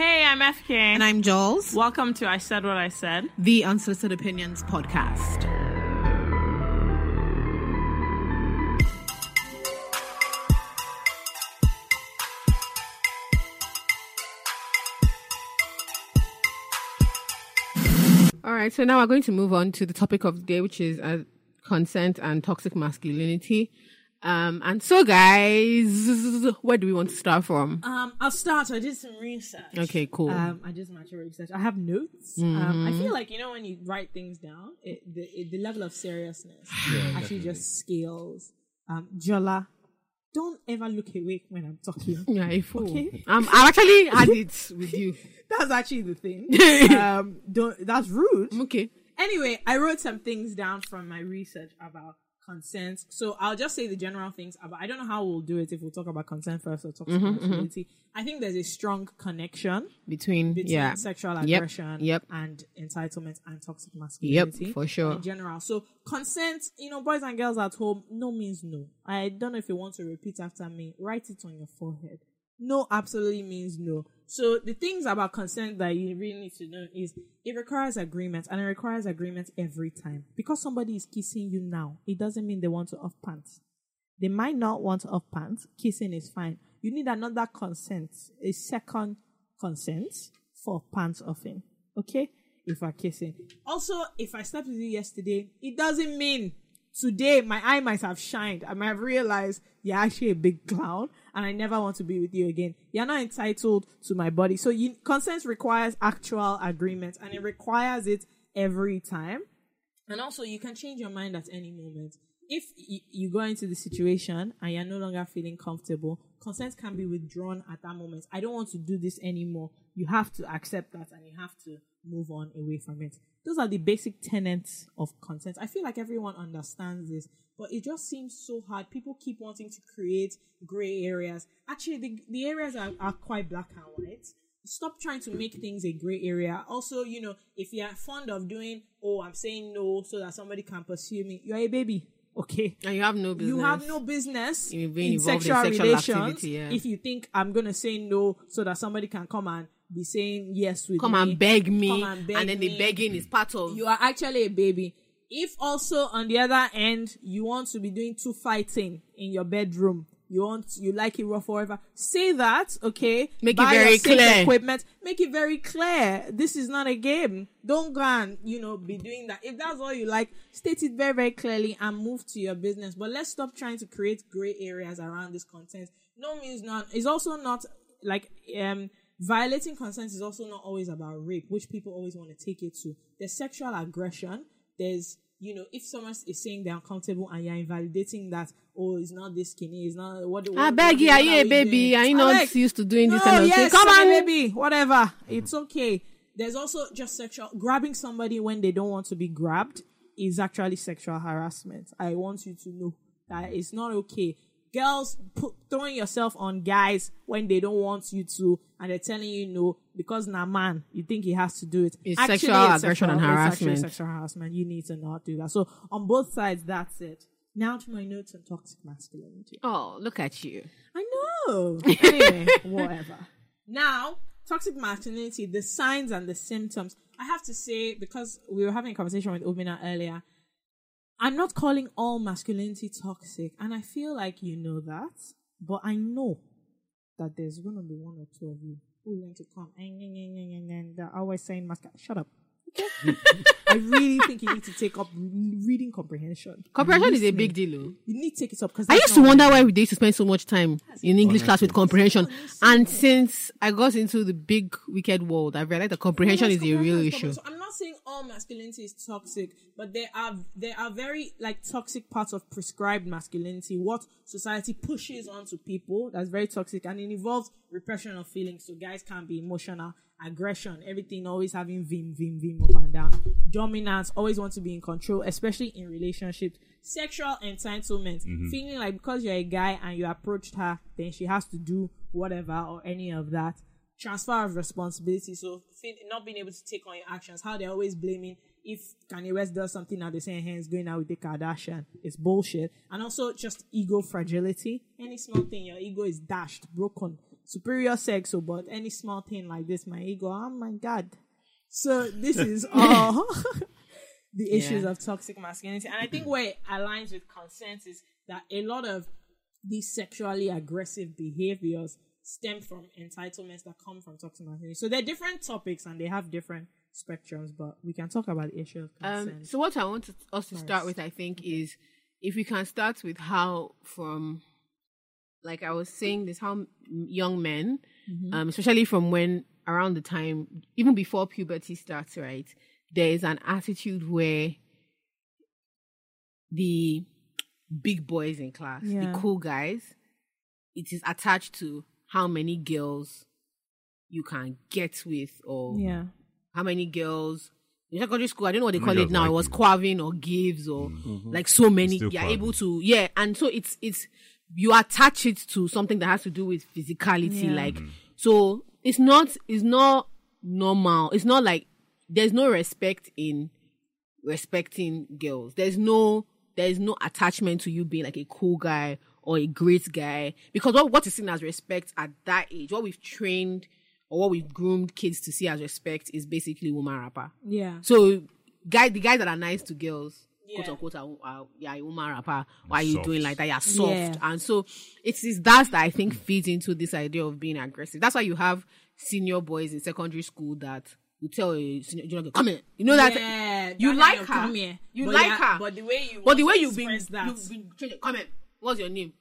Hey, I'm FK. And I'm Jules, Welcome to I Said What I Said. the Unsolicited Opinions podcast. All right, so now we're going to move on to the topic of the day, which is uh, consent and toxic masculinity. Um, and so, guys, where do we want to start from? Um, I'll start. I did some research. Okay, cool. Um, I did some actual research. I have notes. Um, I feel like you know when you write things down, it, the it, the level of seriousness actually just scales. Um, Jola, don't ever look away when I'm talking. Yeah, a fool. Okay. Um, I actually had it with you. that's actually the thing. um, don't. That's rude. Okay. Anyway, I wrote some things down from my research about consent. So I'll just say the general things about. I don't know how we'll do it if we'll talk about consent first or toxic masculinity. Mm-hmm, mm-hmm. I think there's a strong connection Between, between yeah. sexual aggression yep. and entitlement and toxic masculinity. for sure. In general. So consent, you know, boys and girls at home, no means no. I don't know if you want to repeat after me. Write it on your forehead. No absolutely means no. So the things about consent that you really need to know is it requires agreement and it requires agreement every time. Because somebody is kissing you now, it doesn't mean they want to off pants. They might not want off pants. Kissing is fine. You need another consent, a second consent for pants offing. Okay? If we're kissing. Also, if I slept with you yesterday, it doesn't mean today my eye might have shined. I might have realized you're actually a big clown and I never want to be with you again. You're not entitled to my body. So you, consent requires actual agreement and it requires it every time. And also, you can change your mind at any moment. If y- you go into the situation and you're no longer feeling comfortable, consent can be withdrawn at that moment. I don't want to do this anymore. You have to accept that and you have to move on away from it. Those are the basic tenets of consent. I feel like everyone understands this, but it just seems so hard. People keep wanting to create gray areas. Actually, the, the areas are, are quite black and white stop trying to make things a gray area. Also, you know, if you're fond of doing, oh, I'm saying no so that somebody can pursue me, you're a baby. Okay. And you have no business. You have no business In in involved in sexual, sexual relations activity, yeah. if you think I'm gonna say no so that somebody can come and be saying yes with Come me. and beg me. Come and beg then the begging is part of. You are actually a baby. If also on the other end you want to be doing two fighting in your bedroom, you want you like it rough or whatever, say that, okay? Make it very clear. Equipment, make it very clear. This is not a game. Don't go and you know be doing that. If that's all you like, state it very very clearly and move to your business. But let's stop trying to create gray areas around this content. No means none. It's also not like um violating consent is also not always about rape, which people always want to take it to. There's sexual aggression. There's, you know, if someone is saying they're uncomfortable and you're invalidating that, oh, it's not this skinny, it's not what. what I beg you, are you a baby? Are you not like, used to doing this kind of yes, thing? Come on. baby, whatever. It's okay. There's also just sexual grabbing somebody when they don't want to be grabbed is actually sexual harassment. I want you to know that it's not okay. Girls put, throwing yourself on guys when they don't want you to, and they're telling you no because na man, you think he has to do it. It's Actually, sexual aggression and it's harassment. sexual harassment. You need to not do that. So on both sides, that's it. Now to my notes on toxic masculinity. Oh, look at you. I know. Anyway, whatever. Now, toxic masculinity, the signs and the symptoms. I have to say, because we were having a conversation with Obina earlier, I'm not calling all masculinity toxic, and I feel like you know that, but I know that there's going to be one or two of you who are going to come and, they're always saying masculine. Shut up. I really think you need to take up reading comprehension. Comprehension is a big deal. oh. You need to take it up because I used to wonder why we used to spend so much time in English class with comprehension. And since I got into the big wicked world, I realized that comprehension is a real issue. So I'm not saying all masculinity is toxic, but there are there are very like toxic parts of prescribed masculinity. What society pushes onto people that's very toxic, and it involves repression of feelings. So guys can't be emotional, aggression, everything always having vim vim vim up and down, dominance, always want to be in control, especially in relationships. Sexual entitlement, mm-hmm. feeling like because you're a guy and you approached her, then she has to do whatever or any of that transfer of responsibility. So feel, not being able to take on your actions. How they're always blaming if Kanye West does something now they're saying hey, he's going out with the Kardashian. It's bullshit. And also just ego fragility. Any small thing, your ego is dashed, broken. Superior sex, so but any small thing like this, my ego, oh my god. So this is all the issues Yeah. of toxic masculinity. And I think where it aligns with consent is that a lot of these sexually aggressive behaviors stem from entitlements that come from toxic masculinity. So they're different topics and they have different spectrums, but we can talk about the issue of consent. Um, so what I want to, us to start with, I think, is if we can start with how from, like I was saying, this how young men, um, especially from when around the time, even before puberty starts, right? There is an attitude where the big boys in class, Yeah. the cool guys, it is attached to how many girls you can get with or yeah. how many girls in secondary school i don't know what they call it now girls it was you? quaving or gives or like so many Still you're quaving. able to yeah and so it's it's you attach it to something that has to do with physicality Yeah. like so it's not it's not normal it's not like there's no respect in respecting girls there's no there's no attachment to you being like a cool guy or a great guy because what, what is seen as respect at that age what we've trained or what we've groomed kids to see as respect is basically woman rapper Yeah. so guy the guys that are nice to girls Yeah. quote unquote are, are yeah woman rapper why are you Soft. doing like that you're soft Yeah. and so it's is that that i think feeds into this idea of being aggressive that's why you have senior boys in secondary school that will tell a senior junior girl, come here you know that yeah, you that like her come here. you But like yeah, her but the way you but the way you've been, express that, you've been changing come here what's your name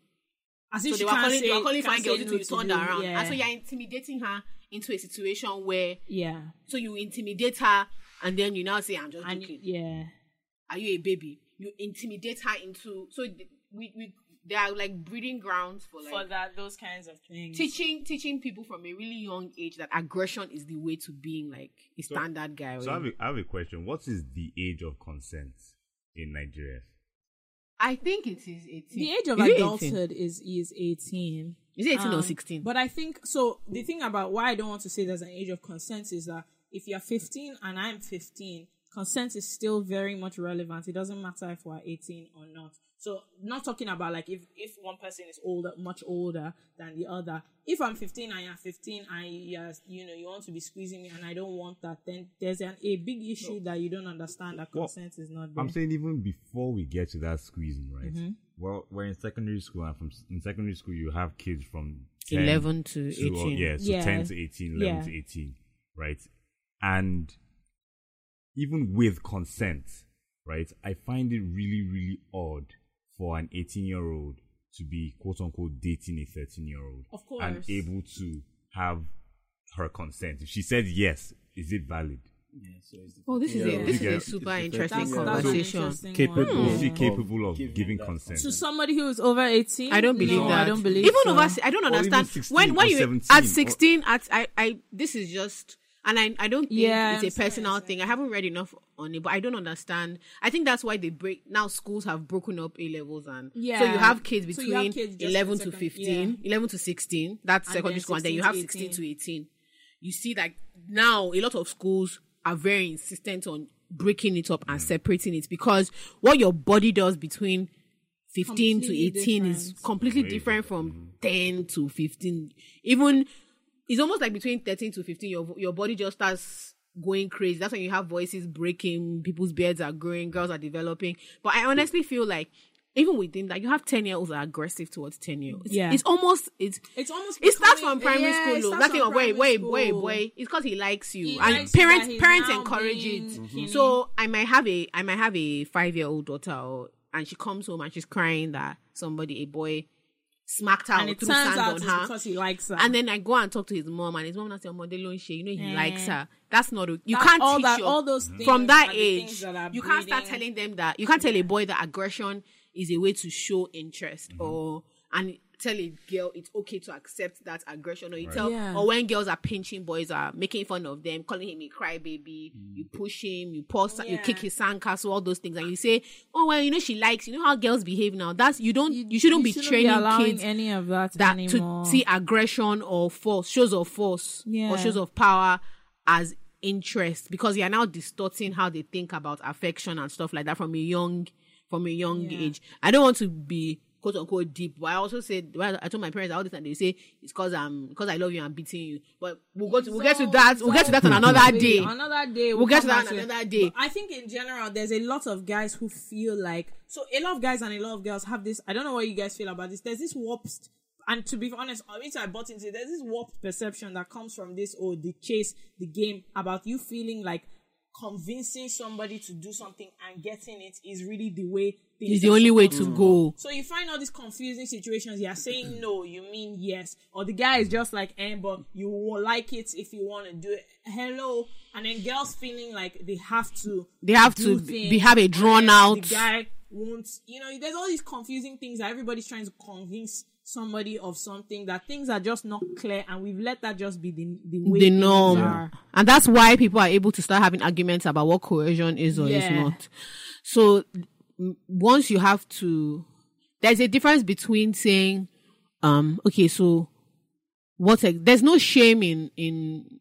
as so if they she were calling say, they were calling can't fine girls no until to turned you. around Yeah. and so you're intimidating her into a situation where yeah, so you intimidate her and then you now say i'm just and joking yeah, are you a baby? You intimidate her into so we we they are like breeding grounds for like for that those kinds of things. teaching teaching people from a really young age that aggression is the way to being like a standard guy. So I have, a, I have a question. What is the age of consent in Nigeria? I think it is eighteen. the age of Is it 18? adulthood is is eighteen. Is it eighteen or Um, sixteen? But I think so. The thing about why I don't want to say there's an age of consent is that if you're 15 and I'm 15, consent is still very much relevant. It doesn't matter if we're 18 or not. So not talking about like if if one person is older, much older than the other. If I'm 15 and you're 15 and you're, you know you want to be squeezing me and I don't want that, then there's an, a big issue that you don't understand that Well, consent is not there. I'm saying even before we get to that squeezing, right? Mm-hmm. Well, we're in secondary school, and from in secondary school you have kids from 11 to to, uh, 18. yeah, so Yeah. 10 to 18, 11 Yeah. to 18, right? And even with consent, right, I find it really, really odd for an 18 year old to be quote unquote dating a 13 year old Of course. and able to have her consent. If she said yes, is it valid? Oh, this is Yeah, a this is a super interesting that's, that's conversation. interesting Capable. one. Is she capable of giving giving consent? To somebody who is over 18? I don't believe no, that. I don't believe even so. over. I don't understand when when you 17 at or- sixteen. At I I this is just. And I, I don't think Yeah, it's I'm a sorry, personal I'm sorry. thing. I haven't read enough on it, but I don't understand. I think that's why they break now. Schools have broken up A levels, and so you Yeah. have kids So between you have kids just eleven to second- fifteen, yeah. 11 to sixteen. That's And secondary then school, and then you have to sixteen to eighteen. You see that now a lot of schools are very insistent on breaking it up Mm. and separating it because what your body does between 15 to Completely 18 is completely Very different from 10 to 15 even it's almost like between 13 to 15 your your body just starts going crazy that's when you have voices breaking people's beards are growing girls are developing but i honestly feel like even within that you have 10 year olds that are aggressive towards 10 year olds Yeah. it's almost it's It's almost it starts from primary yeah, school it though. starts Nothing from of wait, primary wait, boy, It's because he likes you, He and likes parents that parents encourage being- it. Mhm. So I might have a I might have a five year old daughter, or, and she comes home and she's crying that somebody, a boy, smacked her And or it threw turns sand out on her. because he likes her. And then I go and talk to his mom, and his mom not say, "Mom, they don't share. You know he likes her. That's not o- you That- can't all teach that- your- all those things from that age. that are You can't start telling them that you can't tell a boy that aggression is a way to show interest Mm-hmm. or and tell a girl it's okay to accept that aggression or you tell Yeah. or when girls are pinching boys are making fun of them calling him a crybaby you mm. push him you pause you kick his sandcastle all those things and you say oh well you know she likes you know how girls behave now that's you don't you, shouldn't be training allowing kids any of that, that anymore. to see aggression or force shows of force Yeah. or shows of power as interest because you are now distorting how they think about affection and stuff like that from a young from a young Yeah. age i don't want to be quote unquote deep. But I also said, well, I told my parents all the time they say it's because I'm because I love you, I'm beating you. But we'll go to we'll get to that. We'll get to that on another Maybe day. Another day. We'll get to that on another day. But I think in general, there's a lot of guys who feel like so. A lot of guys and a lot of girls have this. I don't know what you guys feel about this. There's this warped. And to be honest, I mean, I bought into it. There's this warped perception that comes from this, or the chase, the game, about you feeling like convincing somebody to do something and getting it is really the way. Things It's the only way supposed to go. so you find all these confusing situations. You're saying no, you mean yes, or the guy is just like, eh, but you will like it if you want to do it. Hello, and then girls feeling like they have to. They have do to be- have a drawn out- The guy won't. You know, there's all these confusing things that everybody's trying to convince somebody of something that things are just not clear, and we've let that just be the the way the norm. are. And that's why people are able to start having arguments about what coercion is or is not. So m- once you have to, there's a difference between saying, um, okay, so what, there's no shame in, in,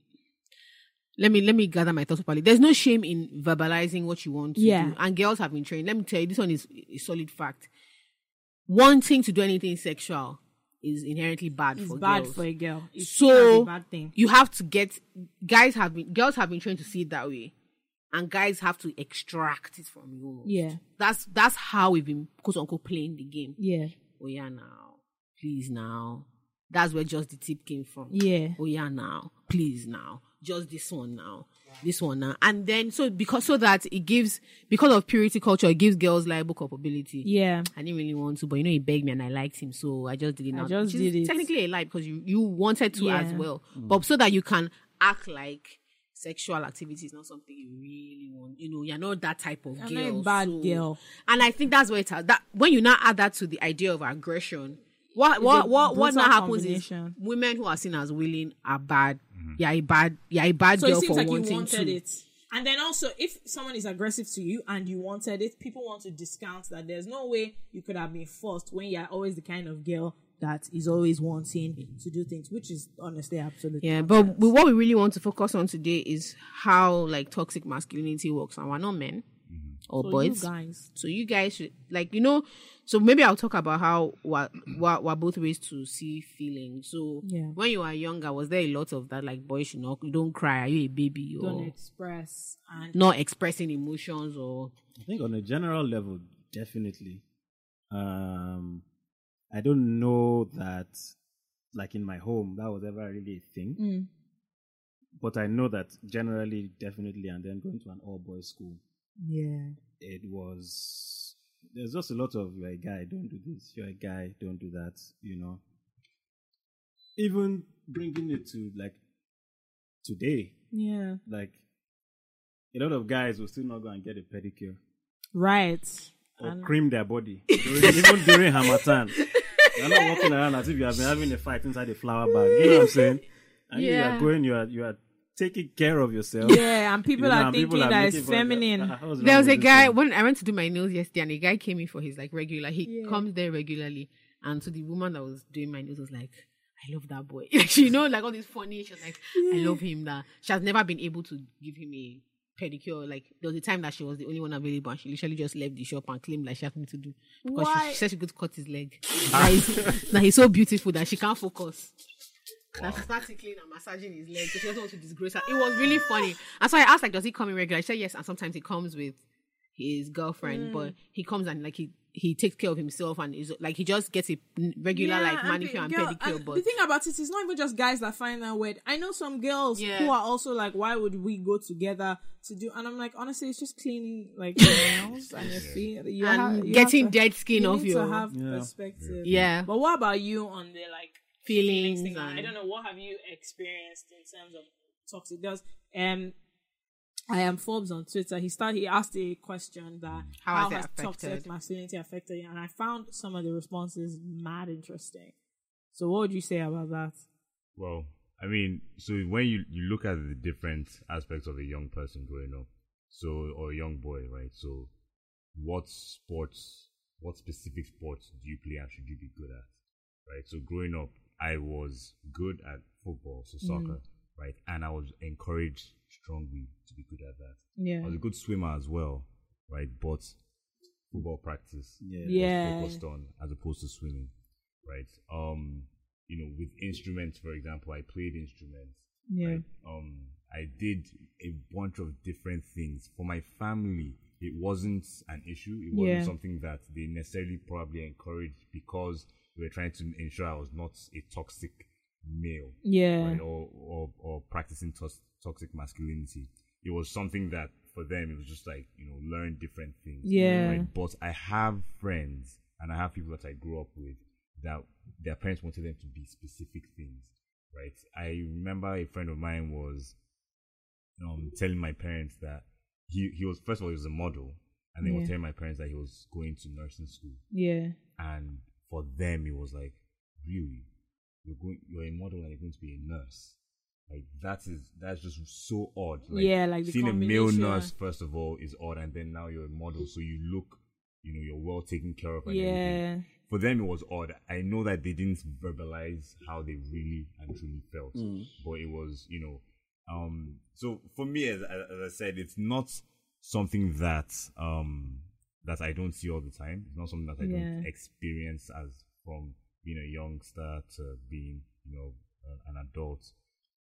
let me, let me gather my thoughts properly. There's no shame in verbalizing what you want to Yeah. do. And girls have been trained. Let me tell you, this one is a solid fact. Wanting to do anything sexual is inherently bad It's for bad girls for a girl. It's so a bad thing. you have to get guys have been girls have been trained to see it that way and guys have to extract it from you. Yeah. that's that's how we've been quote unquote playing the game Yeah. oh yeah now please now that's where just the tip came from Yeah. oh yeah now please now just this one now this one now and then so because so that it gives because of purity culture it gives girls liable culpability Yeah. I didn't really want to, but you know, he begged me and I liked him, so I just did it. Now, just which did it. Technically a lie because you you wanted to as Yeah. well, but so that you can act like sexual activity is not something you really want. You know, you're not that type of You're girl. not a bad so- girl. And I think that's where it has that when you now add that to the idea of aggression. What what what what brutal now happens is women who are seen as willing are bad. Mm-hmm. You're a bad. You're a bad So girl it seems for like you wanting wanted to. it. And then also, if someone is aggressive to you and you wanted it, people want to discount that there's no way you could have been forced when you're always the kind of girl that is always wanting to do things, which is honestly absolutely Yeah, but we, what we really want to focus on today is how like toxic masculinity works, and we're not men or So you boys. guys, So you guys should like you know. So maybe I'll talk about how we're, we're, we're both raised to see feelings. So Yeah. when you were younger, was there a lot of that like boys should not you don't cry? Are you a baby or don't express and not expressing emotions or I think on a general level, definitely. Um, I don't know that, like in my home, that was ever really a thing. Mm. But I know that generally, definitely, and then going to an all boys school, yeah, it was. There's just a lot of you're a guy, don't do this. You're a guy, don't do that. You know. Even bringing it to like today, yeah, like a lot of guys will still not go and get a pedicure right. Or And- cream their body, even during Harmattan. You're not walking around as if you have been having a fight inside a flower bag. You know what I'm saying? And you are going, you are you are taking care of yourself. Yeah, and people You know, are and thinking people are that it's feminine. Ah, what's there was a guy thing? when I went to do my nails yesterday, and a guy came in for his like regular. He comes there regularly, and so the woman that was doing my nails was like, "I love that boy." Like you know, like all this funny. She's was like, "I love him." That she has never been able to give him a pedicure. Like there was a time that she was the only one available, and she literally just left the shop and claimed like she had nothing to do because she, she said she could cut his leg. that, he's, he's so beautiful that she can't focus. That she starts tickling and massaging his leg. So she doesn't want to disgrace her. It was really funny. And so I asked, like, does he come in regular? She said yes, and sometimes he comes with his girlfriend, mm. but he comes and like he he takes care of himself and is like he just gets a regular Yeah, like manicure and, girl- pedicure. and but the thing about it is not even just guys that find that weird. I know some girls Yeah. who are also like, why would we go together to do? And I'm like, honestly, it's just cleaning like your nails and your feet. You and ha- you getting have to, dead skin you off need your to have Yeah. perspective. yeah. But what about you on the like feelings. thing? and- I don't know. What have you experienced in terms of toxic? Does um. I am Forbes on Twitter. He started. He asked a question that How how, has it has toxic masculinity affected you? And I found some of the responses mad interesting. So, what would you say about that? Well, I mean, so when you, you look at the different aspects of a young person growing up, so or a young boy, right? So, what sports, what specific sports do you play and should you be good at, right? So, growing up, I was good at football, so mm. soccer, right? And I was encouraged strongly to be good at that. I Yeah. was a good swimmer as well, right? But football practice. Yeah. was focused on as opposed to swimming, right? Um, you know, with instruments, for example, I played instruments. Yeah. Right? Um, I did a bunch of different things for my family. It wasn't an issue. It wasn't Yeah. something that they necessarily probably encouraged because they were trying to ensure I was not a toxic male Yeah. right, or, or or practicing tos- toxic masculinity. It was something that for them it was just like you know learn different things. Yeah. Right? But I have friends and I have people that I grew up with that their parents wanted them to be specific things. Right. I remember a friend of mine was um telling my parents that he he was first of all he was a model and then he was telling my parents that he was going to nursing school Yeah. and for them it was like really you're going you're a model and you're going to be a nurse. Like that is that's just so odd. Like, Yeah, like the seeing a male nurse first of all is odd and then now you're a model. So you look you know you're well taken care of and everything. Yeah. for them it was odd. I know that they didn't verbalize how they really and truly felt but it was you know um so for me as, as i said it's not something that um that i don't see all the time. It's not something that i don't experience as from being a youngster to being you know uh, an adult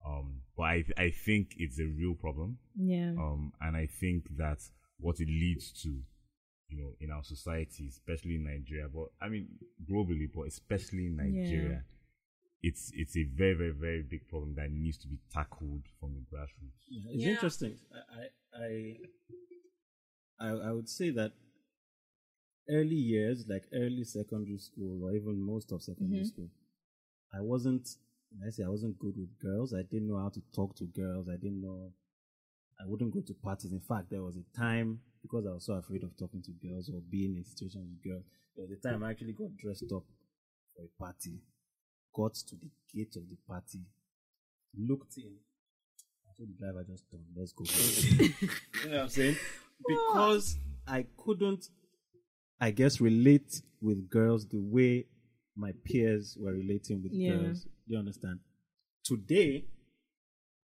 um but i i think it's a real problem Yeah. um, and I think that what it leads to, you know, in our society, especially in Nigeria, but I mean globally, but especially in Nigeria, it's it's a very very very big problem that needs to be tackled from the grassroots. Yeah, It's Yeah. interesting. I, I I I would say that early years, like early secondary school or even most of secondary mm-hmm. school, I wasn't. I say I wasn't good with girls. I didn't know how to talk to girls. I didn't know. I wouldn't go to parties. In fact, there was a time because I was so afraid of talking to girls or being in situations with girls. There was a time I actually got dressed up for a party, got to the gate of the party, looked in, I told the driver just turn, let's go. you know what I'm saying? Because I couldn't, I guess, relate with girls the way my peers were relating with Yeah. girls. You understand? Today,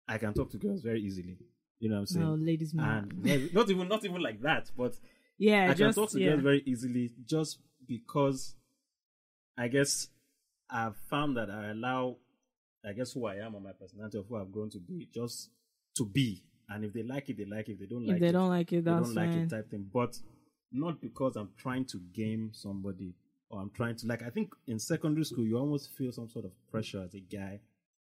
I can talk to girls very easily. You know what I'm saying? Well, ladies man. and not even not even like that, but Yeah, I can talk to yeah. girls very easily just because I guess I've found that I allow, I guess, who I am or my personality of who I've grown to be just to be. And if they like it, they like it. If they don't If like they it, don't like it, they don't like fine. it type thing. But not because I'm trying to game somebody or I'm trying to, like, I think in secondary school, you almost feel some sort of pressure as a guy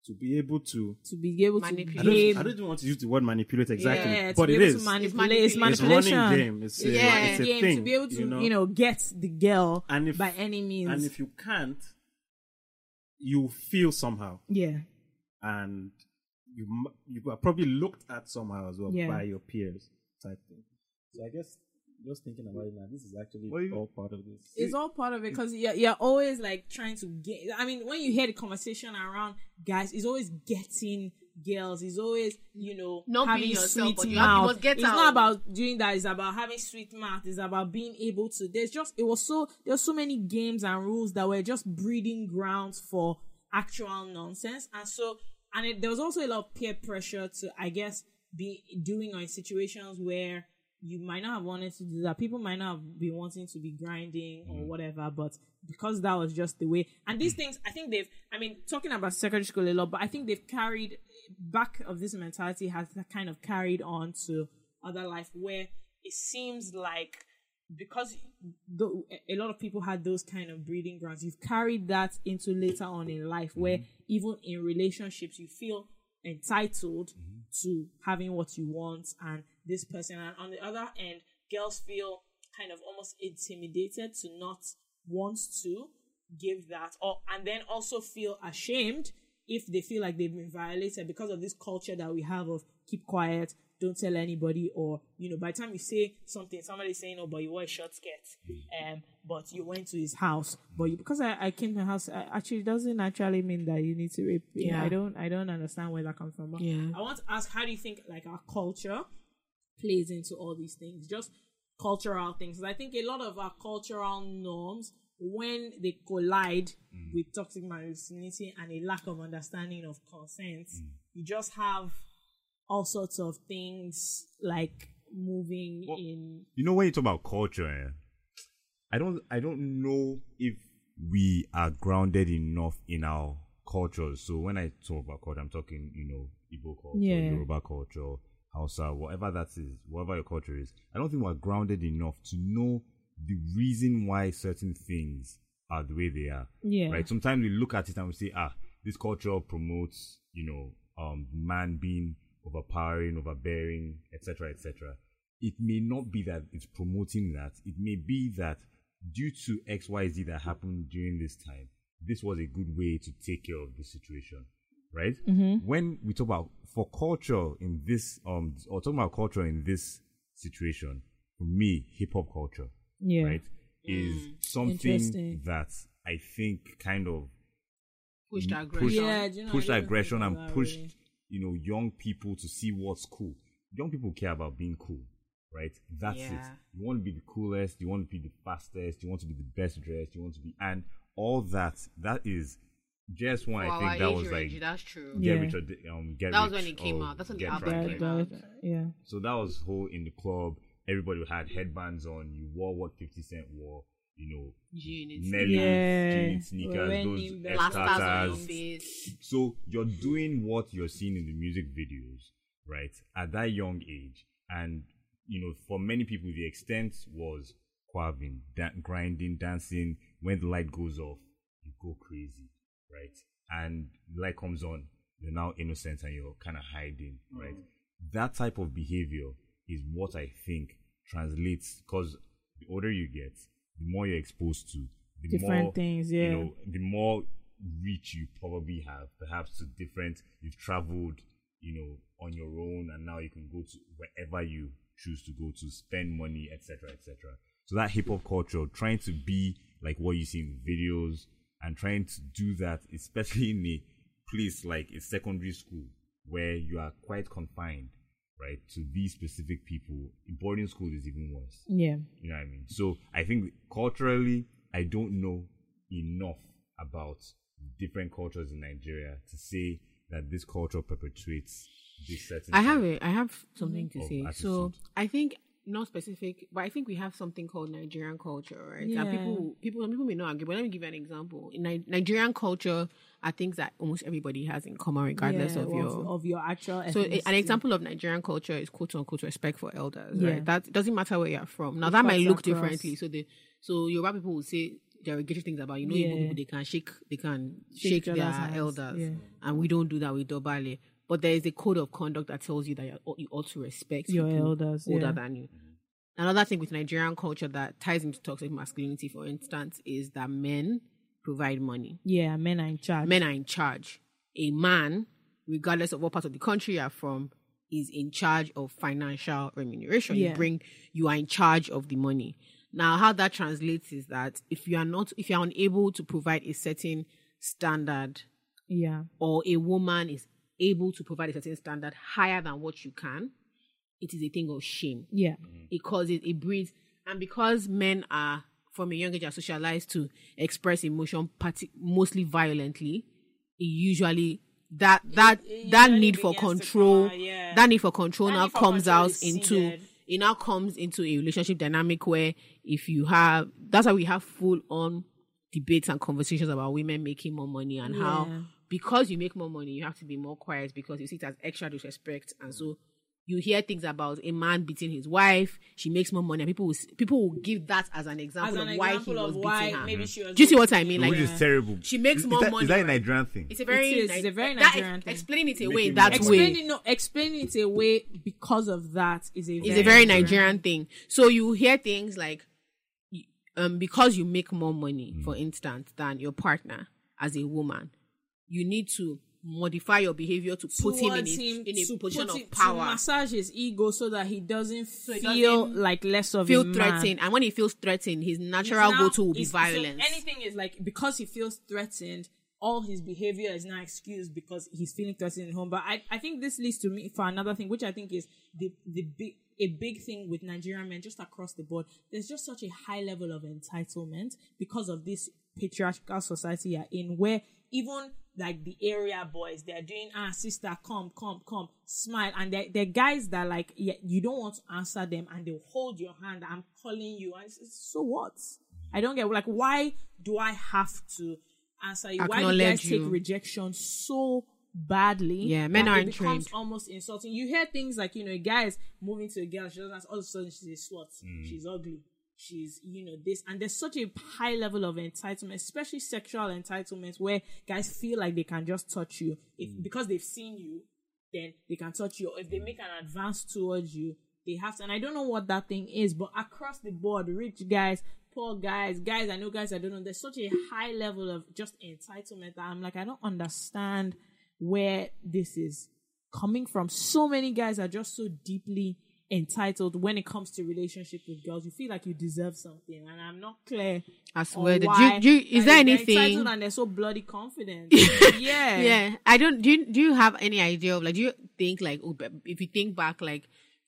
to be able to. to be able to I Manipulate. don't. I don't even want to use the word manipulate exactly, yeah, but be it able is. To manipulate, It's it's manipulation. It's manipulation. running game. It's, a, Yeah. it's a game thing. to be able to, you know? you know, get the girl And if- by any means. and if you can't, you feel somehow, yeah, and you you are probably looked at somehow as well Yeah. by your peers, type thing. So I guess just thinking about it now, this is actually you- all part of this. it's all part of it because you're, you're always like trying to get. I mean, when you hear the conversation around guys, it's always getting girls. It's always you know Not having being yourself, sweet but you mouth. have- you get it's out. not about doing that. It's about having sweet mouth. It's about being able to. There's just it was so there's so many games and rules that were just breeding grounds for actual nonsense, and so and it, there was also a lot of peer pressure to I guess be doing or in situations where you might not have wanted to do that. People might not have been wanting to be grinding or mm. whatever, but because that was just the way. And these mm. things, I think they've, I mean, talking about secondary school a lot, but I think they've carried back of this mentality has kind of carried on to other life where it seems like because the, a lot of people had those kind of breeding grounds, you've carried that into later on in life where mm. even in relationships you feel entitled mm-hmm. to having what you want and this person and on the other end girls feel kind of almost intimidated to not want to give that or and then also feel ashamed if they feel like they've been violated because of this culture that we have of keep quiet don't tell anybody or you know by the time you say something somebody's saying oh but you wore a short skirt um but you went to his house but you, because I, I came to the house uh, actually doesn't actually mean that you need to rape me. Yeah. i don't i don't understand where that comes from but Yeah. i want to ask how do you think like our culture plays into all these things just cultural things i think a lot of our cultural norms when they collide with toxic masculinity and a lack of understanding of consent you just have all sorts of things like moving Well, in You know when you talk about culture, eh, I don't I don't know if we are grounded enough in our cultures. So when I talk about culture, I'm talking, you know, Igbo culture, Yeah. Yoruba culture, Hausa, whatever that is, whatever your culture is. I don't think we're grounded enough to know the reason why certain things are the way they are. Yeah. Right. Sometimes we look at it and we say, ah, this culture promotes, you know, um, man being overpowering, overbearing, etc., etc. It may not be that it's promoting that. It may be that due to X, Y, Z that happened during this time, this was a good way to take care of the situation. Right. When we talk about for culture in this, um, or talking about culture in this situation, for me, hip hop culture Yeah. right, is something that I think kind of Pushed push- aggression. Yeah, do you know, pushed aggression and of pushed, way. you know, young people to see what's cool. Young people care about being cool, right? That's it. You want to be the coolest, you want to be the fastest, you want to be the best dressed, you want to be, and all that. That is just one. For I our think that was range, like that's true. get Yeah. rich or di- um get That was rich when it came or out. That's when the get album right, That- came out. yeah. So that was whole in the club. Everybody had headbands on. You wore what Fifty Cent wore. You know, Units. Nelly, Yeah. jeans, sneakers, Wearing those them Plasters on your F-tatas. face. So you're doing what you're seeing in the music videos, right? At that young age, and you know, for many people, the extent was quaving, da- grinding, dancing. When the light goes off, you go crazy, right? And light comes on, you're now innocent and you're kind of hiding, right? Mm. That type of behavior is what I think translates because the older you get, the more you're exposed to, the Different more things, you know, the more reach you probably have, perhaps to different. You've traveled, you know, on your own, and now you can go to wherever you choose to go to, spend money, etc., etc. So that hip hop culture, trying to be like what you see in videos, and trying to do that, especially in a place like a secondary school where you are quite confined, right, to these specific people. In boarding school is even worse. Yeah. You know what I mean? So I think culturally, I don't know enough about different cultures in Nigeria to say that this culture perpetuates this certain. I have type. it. I have something to Of say. So. I think not specific, but I think we have something called Nigerian culture, right? Yeah. And people, people, some people may not agree, but let me give you an example. In Ni- Nigerian culture, are things that almost everybody has in common, regardless Yeah, of your. of your actual. so an example of Nigerian culture is quote unquote respect for elders, Yeah. right? That doesn't matter where you're from. Now It that might look across. differently. So the so Yoruba people will say derogatory things about you know Yeah. People they can shake they can Shake shake, their hands, elders, and we don't do that with Dobale. But there is a code of conduct that tells you that you're, ought to respect Your elders, older yeah. than you. Another thing with Nigerian culture that ties into toxic masculinity, for instance, is that men provide money. Yeah, men are in charge. Men are in charge. A man, regardless of what part of the country you're from, is in charge of financial remuneration. Yeah. You bring, you are in charge of the money. Now, how that translates is that if you are not, if you are unable to provide a certain standard, Yeah. or a woman is able to provide a certain standard higher than what you can, it is a thing of shame Yeah. Mm-hmm. it causes it breeds and because men are from a young age are socialized to express emotion parti- mostly violently it usually that that that need for control come yeah. that need for control That now for comes control out into seeded. it now comes into a relationship dynamic where if you have that's why we have full on debates and conversations about women making more money and how Yeah. Because you make more money you have to be more quiet because you see it as extra disrespect and mm. so you hear things about a man beating his wife she makes more money and people will, people will give that as an example As an of why example he was of beating why her maybe mm. she was. do you see what i mean like Which is terrible. she makes Is more that- money, Is that a? Nigerian thing? it's a very It is, it's a very that- Nigerian thing. explain it away Making that more way Explaining no, explaining it away because of that is a is a very Nigerian thing. So you hear things like, um, because you make more money, mm. for instance, than your partner as a woman, you need to modify your behavior to put him in towards a, in a position of him- power. to massage his ego so that he doesn't he feel doesn't like less of feel a man. threatened, and when he feels threatened, his natural go-to will be he's- so violence. anything is like because he feels threatened, all his behavior is now excused because he's feeling threatened at home. But I, I think this leads to me for another thing, which I think is the the big a big thing with Nigerian men just across the board. There's just such a high level of entitlement because of this patriarchal society you're in, where even like the area boys, they're doing ah sister, come, come, come, smile, and they're, they're guys that like yeah, you don't want to answer them, and they'll hold your hand. I'm calling you, and it's, it's- so what? I don't get like why do I have to answer you? Why do you guys take you. rejection so badly? Yeah, men aren't it becomes trained. almost insulting. You hear things like you know, a guy is moving to a girl, she doesn't. All of a sudden, she's a slut. She's ugly. She's you know this, and there's such a high level of entitlement, especially sexual entitlement, where guys feel like they can just touch you if mm. because they've seen you, then they can touch you. Or if they mm. make an advance towards you, they have to. And I don't know what that thing is, but across the board, rich guys, poor guys, guys, I know guys, I don't know. There's such a high level of just entitlement that I'm like, I don't understand where this is coming from. So many guys are just so deeply entitled when it comes to relationship with girls. You feel like you deserve something, and I'm not clear. I on swear. that- why. Do you, do you, is there anything? entitled and they're so bloody confident? yeah, yeah i don't do you, do you have any idea of like do you think like oh, if you think back like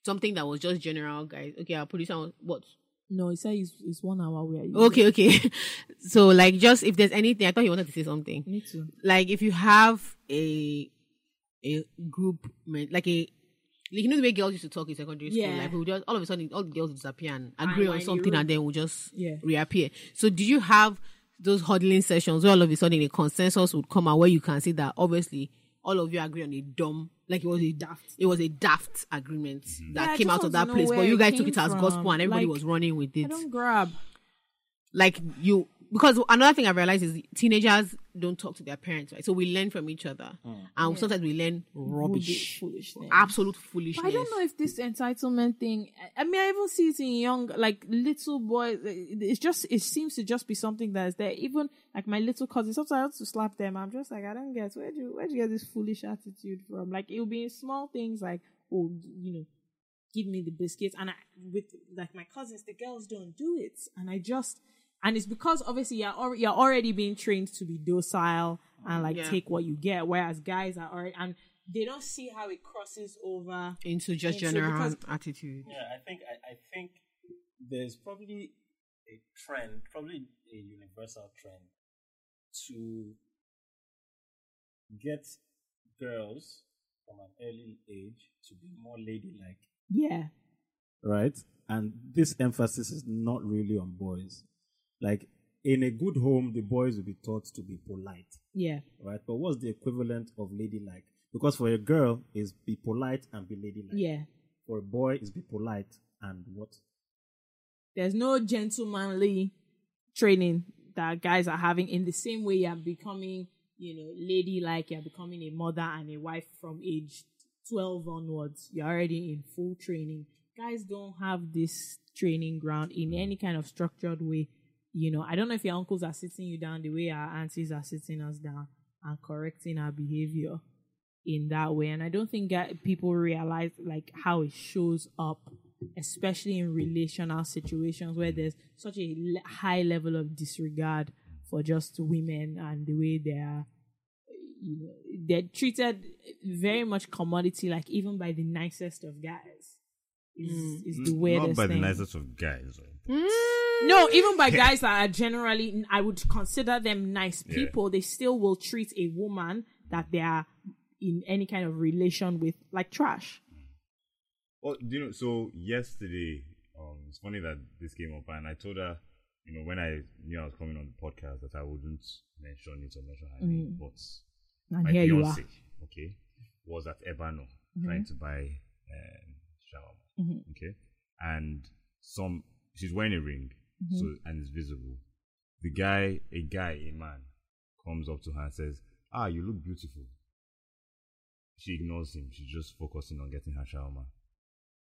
something that was just general guys okay i'll put this on what No, he said it's, it's one hour where you. okay okay so like just if there's anything i thought you wanted to say something Me too. like if you have a a group like a like you know the way girls used to talk in secondary school Yeah. like we would just all of a sudden all the girls would disappear and agree why on something the and then we'll just Yeah. reappear so do you have those huddling sessions where all of a sudden a consensus would come out where you can see that obviously all of you agree on a dumb like it was a daft it was a daft agreement mm-hmm. that Yeah, came out of that place but where you it guys took it as from. gospel and everybody Like, was running with it I it don't grab. like you because another thing I realized is teenagers don't talk to their parents, right? So we learn from each other, hmm. and sometimes we learn rubbish, foolishness. absolute foolishness. But I don't know if this entitlement thing. I- I mean, I even see it in young, like little boys. It's just, it seems to just be something that is there. Even like my little cousins, sometimes I have to slap them. I'm just like, I don't get where do you, where do you get this foolish attitude from? Like it'll be in small things like, oh, you know, give me the biscuits. And I, with like my cousins, the girls don't do it, and I just. And it's because obviously you're already, you're already being trained to be docile and like Yeah. take what you get, whereas guys are already and they don't see how it crosses over into just Into- general because- attitude. Yeah, I think I, I think there's probably a trend, probably a universal trend to get girls from an early age to be more ladylike, Yeah. right? And this emphasis is not really on boys. Like in a good home, the boys will be taught to be polite, Yeah. right? But what's the equivalent of ladylike? Because for a girl, is be polite and be ladylike. Yeah. For a boy, is be polite and what? There's no gentlemanly training that guys are having in the same way you're becoming, you know, ladylike, you're becoming a mother and a wife from age 12 onwards. You're already in full training. Guys don't have this training ground in mm. any kind of structured way. You know, I don't know if your uncles are sitting you down the way our aunties are sitting us down and correcting our behavior in that way. And I don't think that people realize like how it shows up, especially in relational situations where there's such a high level of disregard for just women and the way they are. You know, they're treated very much commodity, like even by the nicest of guys. Is, mm. is mm, the weirdest Not by thing. the nicest of guys. right? No, even by guys that are generally, I would consider them nice Yeah. people. They still will treat a woman that they are in any kind of relation with like trash. Well, do you know? So yesterday, um, it's funny that this came up, and I told her, you know, when I knew I was coming on the podcast, that I wouldn't mention it or mention her name, but And my here you fiance, are. okay, was at Ebeano trying to buy um, shawarma, Mm-hmm. okay, and some she's wearing a ring, Mm-hmm. so and it's visible. The guy, a guy, a man, comes up to her and says, "Ah, you look beautiful." She ignores him. She's just focusing on getting her shawarma,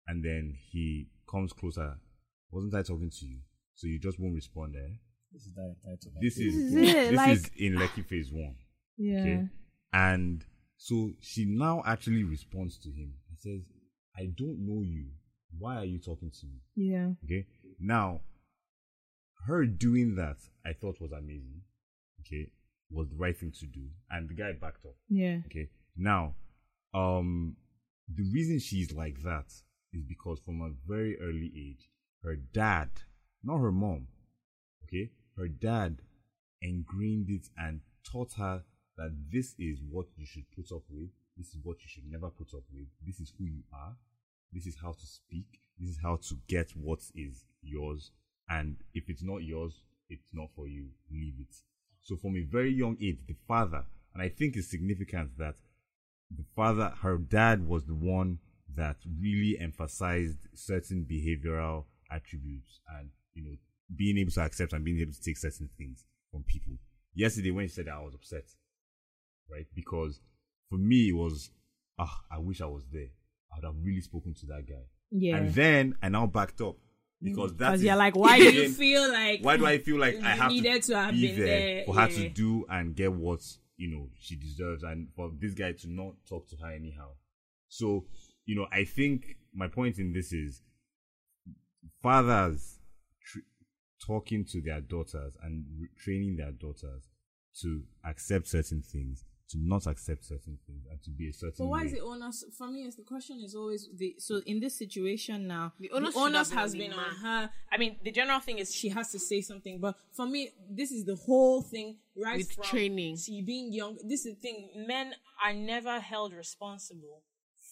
and then he comes closer. Wasn't I talking to you? So you just won't respond, eh? This is that entitlement. This is is this it, is like- in Lucky phase one. Yeah. Okay. And so she now actually responds to him and says, I don't know you. Why are you talking to me? Yeah. Okay. Now, her doing that, I thought was amazing. Okay. Was the right thing to do. And the guy backed up. Yeah. Okay. Now, um, the reason she's like that is because from a very early age, her dad, not her mom, okay, her dad ingrained it and taught her that this is what you should put up with, this is what you should never put up with, this is who you are, this is how to speak, this is how to get what is yours, and if it's not yours, it's not for you, leave it. So from a very young age, the father, and I think it's significant that the father, her dad was the one that really emphasized certain behavioral attributes and, you know, being able to accept and being able to take certain things from people. Yesterday when she said that, I was upset, right? Because for me, it was, ah, I wish I was there. I would have really spoken to that guy. Yeah. And then I now backed up because that's you're like, why do you feel like why do I feel like I have needed to, to have be been there, there? for her Yeah. to do and get what you know she deserves, and for this guy to not talk to her anyhow? So you know, I think my point in this is fathers tr- talking to their daughters and re- training their daughters to accept certain things, to not accept certain things, and to be a certain But why way. is the onus? For me, is the question is always the so in this situation now, The the onus onus, should has been been on her. I mean, the general thing is she has to say something. But for me, this is the whole thing. Right With from training. she being young. This is the thing. Men are never held responsible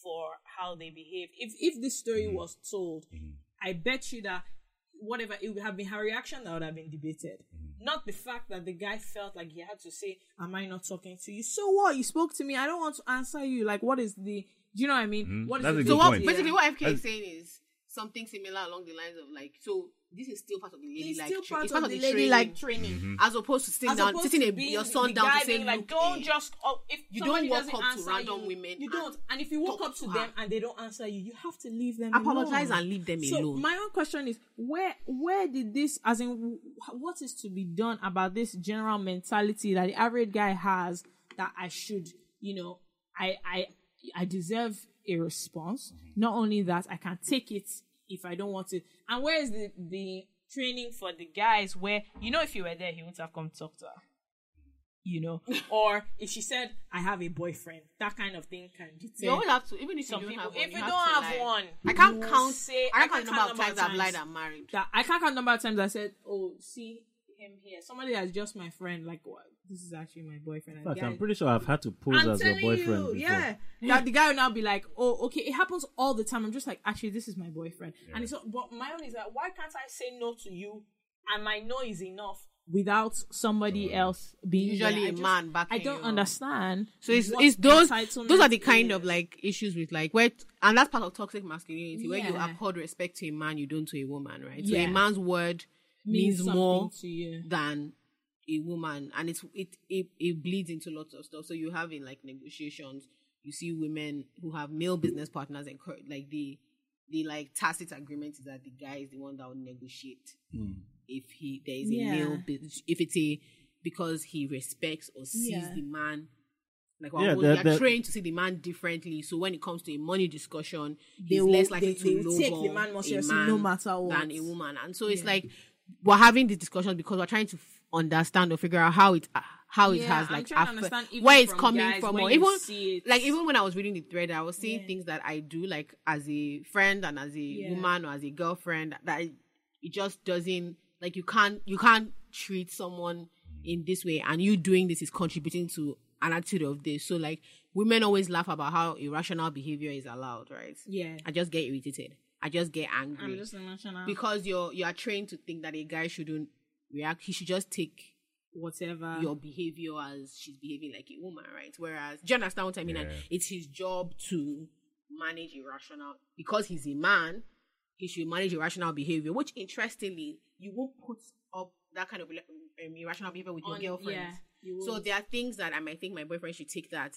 for how they behave. If if this story Mm-hmm. was told, I bet you that whatever it would have been her reaction that would have been debated. Mm-hmm. Not the fact that the guy felt like he had to say, Am I not talking to you? So what? You spoke to me. I don't want to answer you. Like, what is the do you know what I mean? What is Mm-hmm. That's the a So what point. basically what FK That's- is saying is something similar along the lines of like so this is still part of the lady It's like still tra- part it's of part the of lady training, like training. Mm-hmm. as opposed to sitting As down sitting a, your son down guy to say being like, look don't eh, just oh, if you don't walk up to random you, women You don't. And if you walk up to to them her. and they don't answer you, you have to leave them. Alone. Apologize alone. and leave them so alone. my own question is where where did this as in what is to be done about this general mentality that the average guy has that I should you know I I I deserve a response. Mm-hmm. Not only that, I can take it if I don't want to. And where is the the training for the guys where you know if you were there, he wouldn't have come talk to her. You know, or if she said, "I have a boyfriend," that kind of thing can deter you always have to even if some you don't people. have one, if you have don't to have one, I can't count Say, I can't count the number of times I've lied I'm married. that I can't count the number of times I said, "Oh, see him here." Somebody that's just my friend. Like, what? This is actually my boyfriend. In And fact, the I'm pretty sure I've had to pose I'm as your boyfriend you, before. yeah. That the guy will now be like, "Oh, okay." It happens all the time. I'm just like, actually, this is my boyfriend, and it's. But my own is that why can't I say no to you, and my no is enough without somebody else being Usually there? I a just- man back. I don't you. understand. So it's it's those entitlement those are the kind is. of like issues with like where and that's part of toxic masculinity where you Yeah. accord respect to a man you don't to a woman, right? So Yeah. a man's word means, something more to you. than a woman and it's it, it it bleeds into lots of stuff. So you have in like negotiations, you see women who have male business partners and like the the like tacit agreement is that the guy is the one that will negotiate hmm. if he there is a Yeah. male business if it's a because he respects or sees Yeah. the man like Yeah, well, the- they're the- trained to see the man differently. So when it comes to a money discussion, They he's will- less likely they- to they will take the man more seriously no matter what. than a woman. And so it's like we're having this discussion because we're trying to f- understand or figure out how it uh, how it Yeah, has like understand where it's coming from or even like even when I was reading the thread, I was seeing things that I do like as a friend and as a woman or as a girlfriend that it, it just doesn't like you can't you can't treat someone in this way and you doing this is contributing to an attitude of this. So like women always laugh about how irrational behavior is allowed, right? Yeah. I just get irritated. I just get angry I'm just emotional. because you're you are trained to think that a guy shouldn't react. He should just take whatever. your behavior as she's behaving like a woman, right? Whereas, do you understand what I mean? And Yeah. it's his job to manage irrational because he's a man. He should manage irrational behavior, which interestingly, you won't put up that kind of um, irrational behavior with your girlfriend. yeah, you so there are things that I might think my boyfriend should take that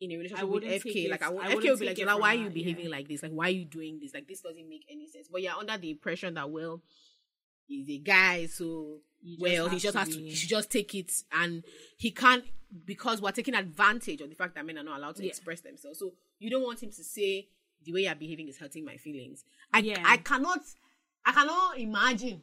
in a relationship I with wouldn't take FK. Like I, I would, FK would be like, it "Zola, from why are you behaving yeah. like this? Like why are you doing this? Like this doesn't make any sense." But you're under the impression that well, he's a guy, so well, he just has to he should just take it, and he can't because we're taking advantage of the fact that men are not allowed to Yeah. express themselves. So you don't want him to say the way you're behaving is hurting my feelings. I Yeah. I cannot I cannot imagine.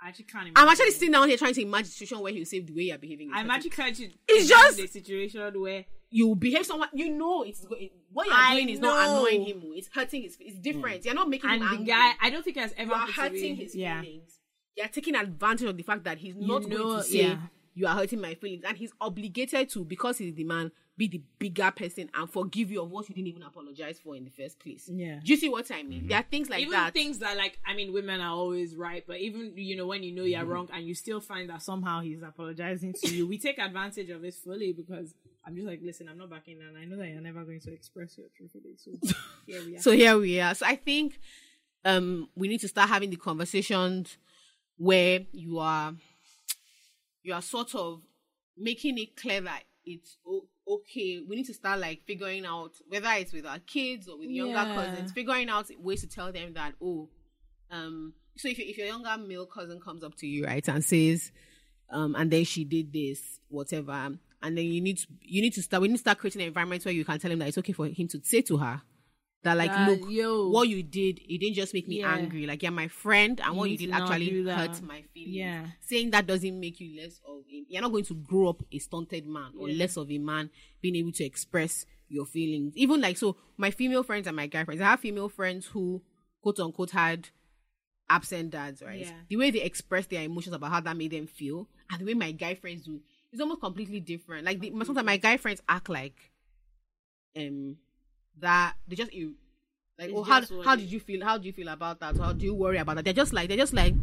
I actually can't. I'm actually sitting down here trying to imagine a situation where he'll say the way you're behaving. Is I'm actually trying to. It's imagine just- the situation where you behave someone you know it's go- what you're I doing is not annoying him. Oh, it's hurting his. It's different. Mm. You're not making and him the angry. guy. I don't think he has ever you are hurting his yeah. feelings. You're taking advantage of the fact that he's not know, going to say yeah. you are hurting my feelings, and he's obligated to because he's the man be the bigger person and forgive you of what you didn't even apologize for in the first place. Yeah. Do you see what I mean? There are things like even that. things that like I mean women are always right, but even you know when you know you're wrong and you still find that somehow he's apologizing to you, we take advantage of this fully because I'm just like, listen, I'm not backing down. I know that you're never going to express your true feelings. So here we are. so here we are. So I think um we need to start having the conversations where you are you are sort of making it clear that it's o- okay. We need to start like figuring out whether it's with our kids or with younger Yeah. cousins, figuring out ways to tell them that oh, um. So if if your younger male cousin comes up to you right and says, um, and then she did this, whatever, and then you need to you need to start we need to start creating an environment where you can tell him that it's okay for him to say to her that like look yo. what you did it didn't just make me Yeah. angry like you're my friend and You what you did actually hurt my feelings Yeah. saying that doesn't make you less of a you're not going to grow up a stunted man or less of a man being able to express your feelings even like so my female friends and my guy friends i have female friends who quote unquote had absent dads right Yeah. the way they express their emotions about how that made them feel and the way my guy friends do is almost completely different like the, sometimes my guy friends act like um that they just ir- like It's oh how just what how did you feel how do you feel about that how do you worry about that they're just like they're just like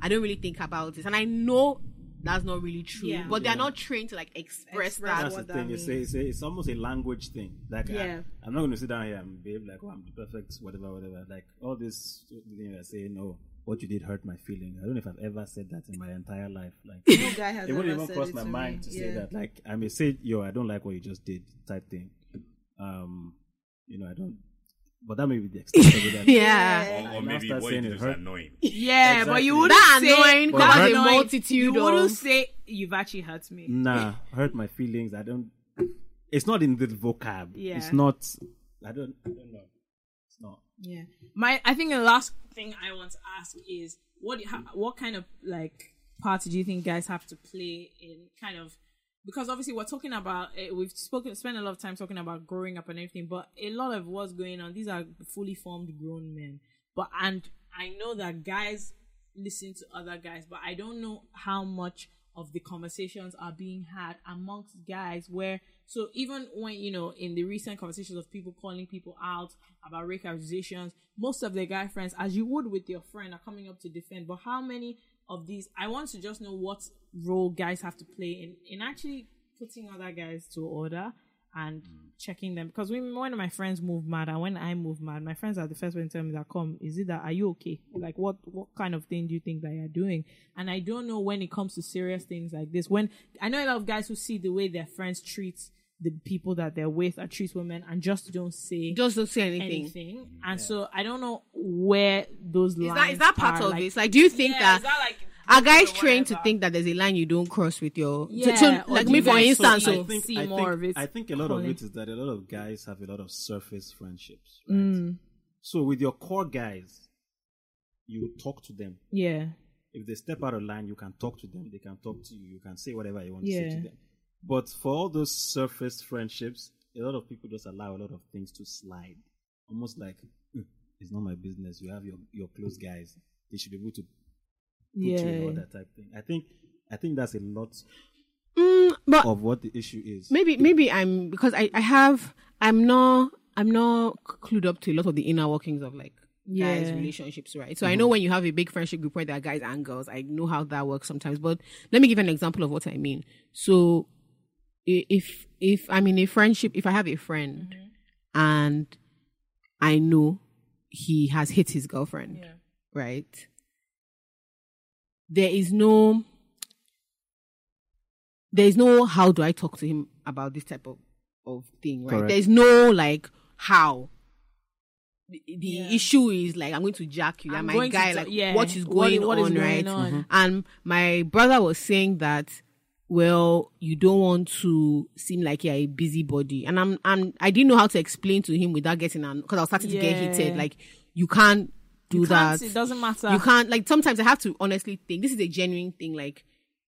I don't really think about this and I know that's not really true Yeah. but they're Yeah. not trained to like express, Express that That's what the that thing. It's, a, it's, a, it's almost a language thing. Like, Yeah. I, am not going to sit down here and behave like, oh, I'm the perfect, whatever, whatever. Like, all this thing I say, no, what you did hurt my feelings. I don't know if I've ever said that in my entire life. Like, No guy has it wouldn't ever even cross my to mind me. to say that. Like, I may say, yo, I don't like what you just did, type thing. Um, you know, I don't. But that may be the extent of it. yeah Or, I or maybe start what you saying did it hurt. annoying. Yeah, but you wouldn't that say annoying But covers a multitude You of wouldn't say you've actually hurt me. Nah, hurt my feelings. I don't. It's not in the vocab. Yeah. It's not. I don't. I don't know. It's not. Yeah. My, I think the last thing I want to ask is what, do you ha- what kind of like part do you think guys have to play in kind of because obviously we're talking about uh, we've spoken spent a lot of time talking about growing up and everything, but a lot of what's going on. These are fully formed grown men, but and I know that guys listen to other guys, but I don't know how much of the conversations are being had amongst guys where so even when you know in the recent conversations of people calling people out about rape accusations most of their guy friends as you would with your friend are coming up to defend but how many of these i want to just know what role guys have to play in in actually putting other guys to order and mm. checking them because when one of my friends move mad and when I move mad, my friends are the first one to tell me that come, is it that are you okay? Like what what kind of thing do you think that you're doing? And I don't know when it comes to serious things like this. When I know a lot of guys who see the way their friends treat the people that they're with are treat women and just don't say just don't say anything, anything. And so I don't know where those is lines that is that part are. of like, this like do you think yeah, that is that like are guys or trained to think that there's a line you don't cross with your Yeah, to- or like me for instance so so I think- see I more think, of it I think a lot of it is that a lot of guys have a lot of surface friendships, right? Mm, So with your core guys, you talk to them. yeah. If they step out of line, you can talk to them. They can talk to you. You can say whatever you want to say to them. But for all those surface friendships, a lot of people just allow a lot of things to slide. Almost like "Hmm, it's not my business. You have your, your close guys. They should be able to put you in Yeah. order type thing. I think I think that's a lot Mm, but of what the issue is. maybe maybe I'm because I I have I'm not I'm not clued up to a lot of the inner workings of like guys Yeah. relationships, right? So I know when you have a big friendship group where there are guys and girls, I know how that works sometimes. But let me give an example of what I mean. So i- if if I'm in a friendship, if I have a friend mm-hmm. and I know he has hit his girlfriend, right? There is no there is no how do I talk to him about this type of, of thing, right? Correct. There's no like how. The, the Yeah. issue is like I'm going to jack you. I'm and my going to guy, ta- like yeah. what is What- going what is on, going right? on? And my brother was saying that, well, you don't want to seem like you're a busybody, and I'm, I'm, I didn't know how to explain to him without getting an because I was starting to get Yeah. heated. Like you can't do You that. can't- It doesn't matter. You can't like sometimes I have to honestly think this is a genuine thing. Like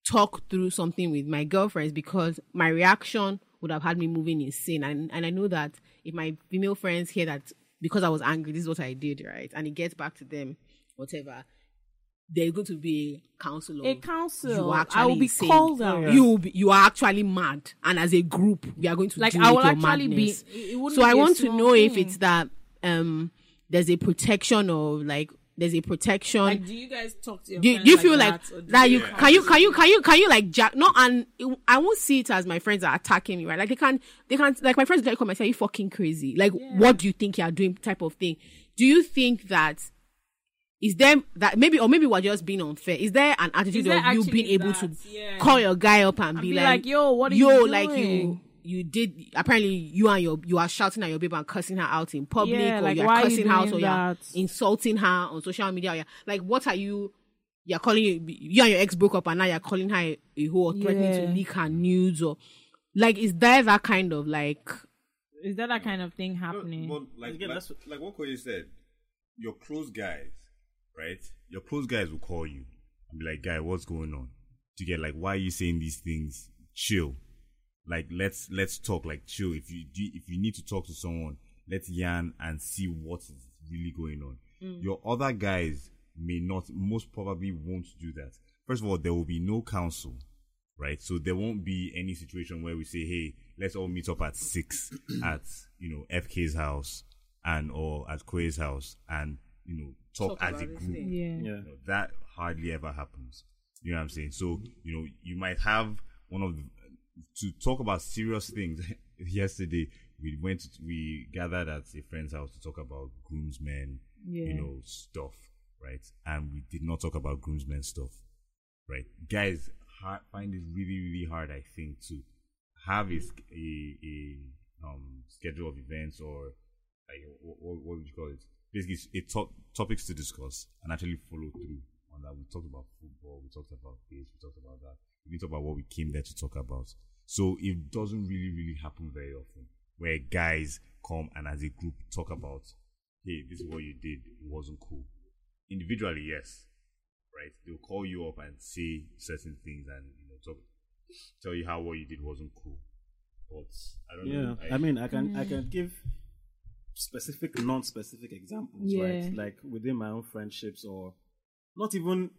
talk through something with my girlfriends because my reaction would have had me moving insane. And and I know that if my female friends hear that because I was angry, this is what I did, right? And it gets back to them, whatever. There's going to be a council. A council. You are I will be insane. called out. You will be, you are actually mad, and as a group, we are going to Like I will your actually madness. be. it So I be a want to know if it's that um there's a protection of like there's a protection. Like, do you guys talk to your do, you- friends do you feel like that, or do that you you can you can you can you can you like jack no and it- I won't see it as my friends are attacking me right like they can't they can't like my friends like come and say you fucking crazy like what do you think you're doing type of thing do you think that is there that maybe or maybe we're just being unfair is there an attitude there of you actually being able that? to Yeah. call your guy up and, be, be like, like, "Yo, what are yo you like you you did apparently you and your you are shouting at your baby and cussing her out in public Yeah, or like, you're why are you cussing her out or you're insulting her on social media. Or you're, like, what are you? You're calling you, you and your ex broke up, and now you're calling her a, a whore, or threatening to leak her nudes, or like, is there that kind of like? Is that that kind of thing happening? But like, Again, like, that's like what Koye said, your close guys, right? Your close guys will call you and be like, "Guy, what's going on?" To get like, why are you saying these things? Chill. Like, let's let's talk. Like, chill. If you do, if you need to talk to someone, let's yarn and see what is really going on. Mm. Your other guys may not, most probably won't do that. First of all, there will be no counsel right? So there won't be any situation where we say, "Hey, let's all meet up at six at you know FK's house and or at Koe's house and you know talk, Talk as a about group." yeah. Yeah. You know, that hardly ever happens. You know what I'm saying? So you know you might have one of the, to talk about serious things. Yesterday we went to, we gathered at a friend's house to talk about groomsmen, yeah. you know stuff, right? And we did not talk about groomsmen stuff right? Guys ha- find it really, really hard, I think, to have a, a, a um, schedule of events or like what, what would you call it? Basically, it's a top, topics to discuss and actually follow through on that. We talked about football, we talked about this, we talked about that. We didn't talk about what we came there to talk about. So it doesn't really, really happen very often where guys come and as a group talk about, hey, this is what you did, it wasn't cool. Individually, yes, right? They'll call you up and say certain things and you know talk, tell you how what you did wasn't cool. But I don't know Yeah, know. I mean, I can I mm. can give specific, non-specific examples, Yeah. right? Like within my own friendships, or not even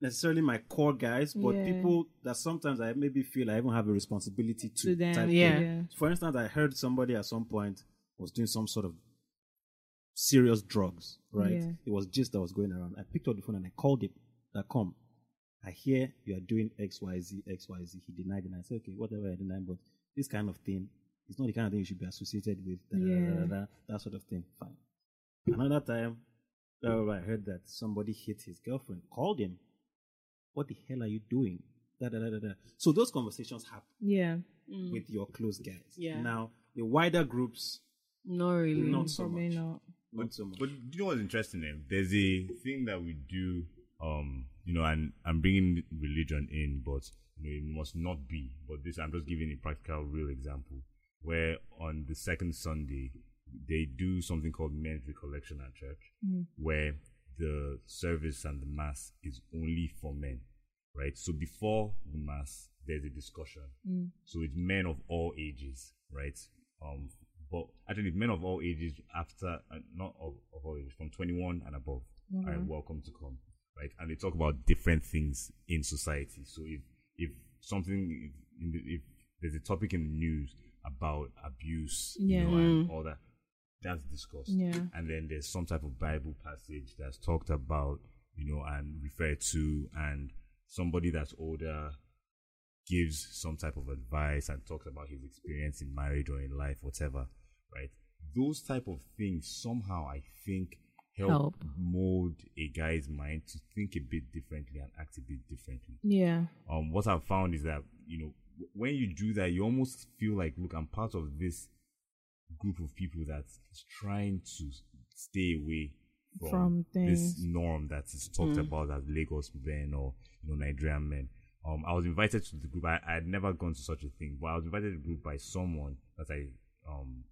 necessarily my core guys, but Yeah. people that sometimes I maybe feel I even have a responsibility to. To them, type Yeah. yeah. For instance, I heard somebody at some point was doing some sort of serious drugs, right? It was just that was going around. I picked up the phone and I called him. That come. I hear you are doing X, Y, Z, X, Y, Z. He denied it. And I said, okay, whatever I denied, but this kind of thing, it's not the kind of thing you should be associated with. Da, da, da, da, da, that sort of thing. Fine. Another time, uh, I heard that somebody hit his girlfriend. Called him. What the hell are you doing? Da, da, da, da, da. So those conversations happen Yeah. with your close guys. Yeah. Now the wider groups, Not really. not so Probably much. not. Not so much. But do you know what's interesting? Eh? There's a thing that we do, um, you know, and I'm bringing religion in, but you know, it must not be. But this, I'm just giving a practical, real example where on the second Sunday they do something called men's recollection at church, where the service and the mass is only for men, right? So before the mass, there's a discussion. So it's men of all ages, right? Um, but actually, men of all ages after, uh, not of, of all ages, from 21 and above are welcome to come, right? And they talk about different things in society. So if if something, if, the, if there's a topic in the news about abuse, you know, and all that, that's discussed. Yeah. And then there's some type of Bible passage that's talked about, you know, and referred to, and somebody that's older gives some type of advice and talks about his experience in marriage or in life, whatever, right? Those type of things somehow I think help, Help. mold a guy's mind to think a bit differently and act a bit differently. Yeah. Um, what I've found is that you know when you do that, you almost feel like, look, I'm part of this group of people that's trying to stay away from, From this norm that is talked about as Lagos men or you know Nigerian men. Um, I was invited to the group. I I had never gone to such a thing, but I was invited to the group by someone that I um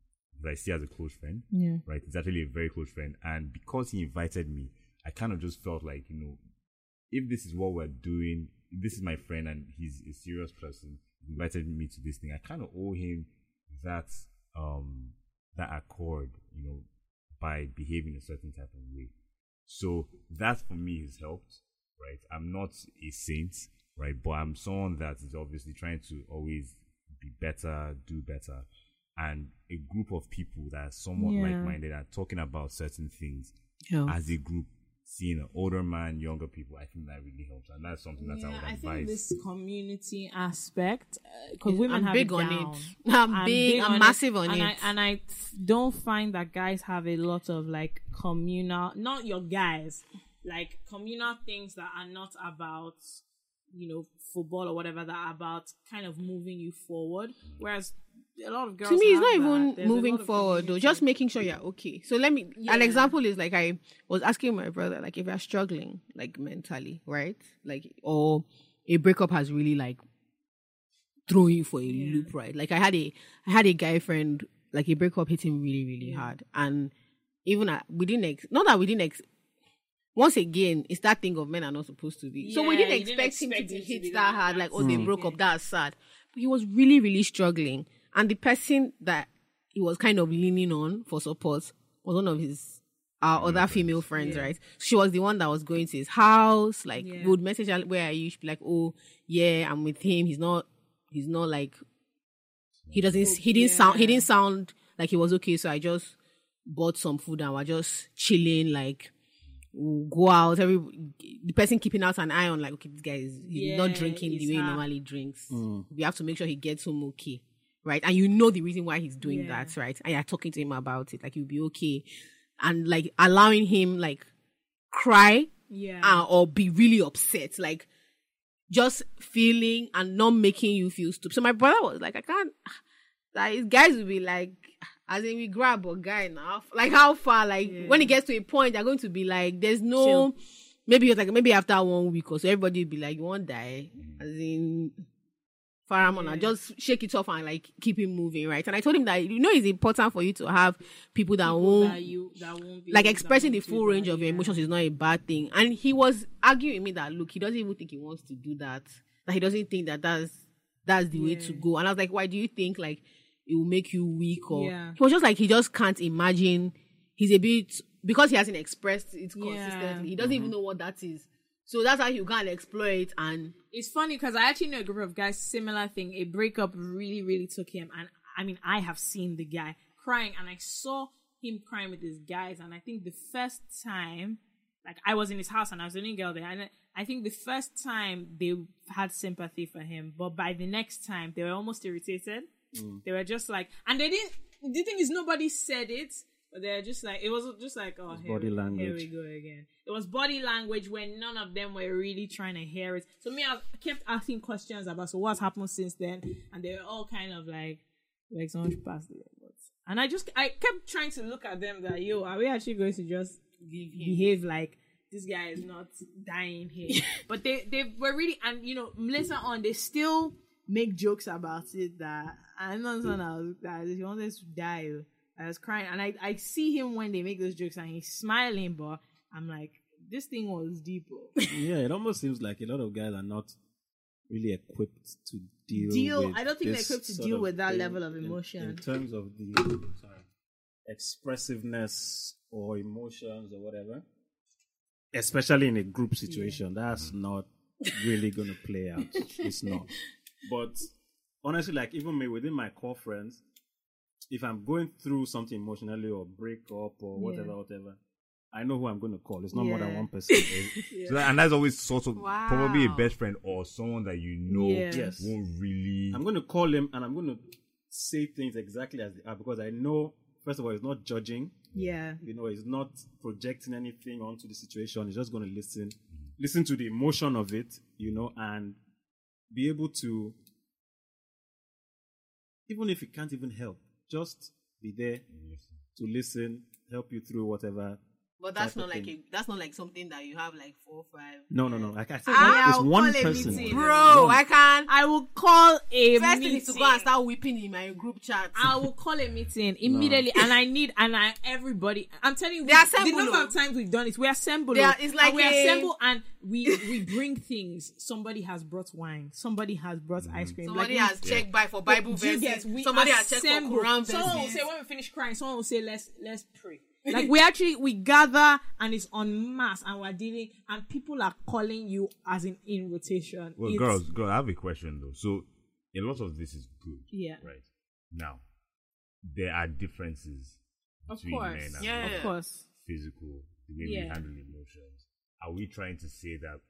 that I see as a close friend. Yeah. Right, he's actually a very close friend, and because he invited me, I kind of just felt like you know, if this is what we're doing, this is my friend and he's a serious person, he invited me to this thing. I kind of owe him that um that accord, you know, by behaving a certain type of way. So that for me has helped. right? I'm not a saint, right? But I'm someone that is obviously trying to always be better, do better. And a group of people that are somewhat Yeah. like-minded are talking about certain things as a group, seeing an older man, younger people, I think that really helps. And that's something that I Yeah, would I advise. think this community aspect, uh, because women I'm have big it on down. it. I'm big, I'm on massive on and it. I, and I don't find that guys have a lot of like communal, not your guys, like communal things that are not about, you know, football or whatever, that are about kind of moving you forward. Mm. Whereas a lot of girls. to me, it's not that. even There's moving forward though. Just making sure you're okay. So let me. An example is like I was asking my brother, like if you're struggling, like mentally, right? Like or a breakup has really like thrown you for a loop, right? Like I had a I had a guy friend, like a breakup hit him really really hard, and even at, we didn't ex- not that we didn't ex- once again, it's that thing of men are not supposed to be. so we didn't you didn't expect him to be him to hit be that that- hard, like, oh, they Mm. broke Yeah. up, that's sad. But he was really, really struggling. And the person that he was kind of leaning on for support was one of his our other female friends, right? She was the one that was going to his house, like Yeah. would message her where are you? She'd be like, Oh, yeah, I'm with him. He's not he's not like he doesn't he didn't sound he didn't sound like he was okay, so I just bought some food and we're just chilling, like we'll go out. Every the person keeping out an eye on like, okay, this guy is he's not Yeah, drinking the he's way he normally drinks. We have to make sure he gets home okay, right? And you know the reason why he's doing Yeah. that, right? And you're talking to him about it, like you'll be okay, and like allowing him like cry Yeah. uh, or be really upset, like just feeling and not making you feel stupid. So my brother was like, I can't. Like guys will be like, as in we grab a guy now, like how far? Like when it gets to a point, they're going to be like, there's no. Maybe it's like maybe after one week or so, everybody will be like, you won't die, as in. Faramona, just shake it off and like keep it moving, right? And I told him that you know it's important for you to have people that won't that you that won't be like that expressing the full that, range of your yeah. emotions is not a bad thing. And he was arguing with me that look, he doesn't even think he wants to do that. That he doesn't think that that's that's the way to go. And I was like, why do you think like it will make you weak? Or Yeah. he was just like he just can't imagine. He's a bit because he hasn't expressed it Yeah. consistently. He doesn't even mm-hmm. know what that is. So that's how you can explore it and It's funny because I actually know a group of guys similar thing. A breakup really, really took him, and I mean, I have seen the guy crying, and I saw him crying with his guys, and I think the first time, like I was in his house and I was the only girl there, and I think the first time they had sympathy for him, but by the next time they were almost irritated. Mm. They were just like, and they didn't. The thing is, nobody said it. But they're just like it was just like oh here, body we- here we go again. It was body language when none of them were really trying to hear it. So me, I kept asking questions about so what's happened since then, and they were all kind of like like so much past it. But, and I just I kept trying to look at them that yo, are we actually going to just behave like this guy is not dying here? but they they were really and you know later on they still make jokes about it that I know someone else that he wanted to die. I was crying, and I I see him when they make those jokes, and he's smiling, but I'm like, this thing was deep. oh. yeah, it almost seems like a lot of guys are not really equipped to deal. Deal- With I don't think they're equipped to deal with that thing level of emotion. in, terms of the sorry, expressiveness or emotions or whatever. Especially in a group situation, that's mm. not really going to play out. It's not. But honestly, like even me within my core friends, if I'm going through something emotionally or break up or whatever, whatever, I know who I'm going to call. It's not more than one person. So that- and that's always sort of probably a best friend or someone that you know Yes. won't really. I'm going to call him and I'm going to say things exactly as they are because I know, first of all, he's not judging. Yeah, You know, he's not projecting anything onto the situation. He's just going to listen, listen to the emotion of it, you know, and be able to, even if he can't even help, just be there to listen, help you through whatever. But that's not like a that's not like something that you have like four or five. No, no, no. Like I said, Ah, it's I'll one call a person. meeting. Bro, One. I can't I will call a First thing meeting. is to go and start weeping in my group chat. I will call a meeting immediately, and I need and I everybody. I'm telling you, we- assemble, The number of times we've done it, we assemble. They are- it's like and we a- assemble and we we bring things. Somebody has brought wine. Somebody has brought ice cream. Somebody Like, we- has checked by for Bible Do verses. get- we Somebody has checked for assemble. Quran Someone will say when we finish crying. Someone will say let's let's pray. Like we actually we gather and it's on mass and we're dealing and people are calling you as in in rotation. Well, It's- girls, girl, I have a question though. So, a lot of this is good. Yeah. Right. Now, there are differences Of between course. men and Yeah. women. Of course. Physical, the way Yeah. we handle emotions. Are we trying to say that?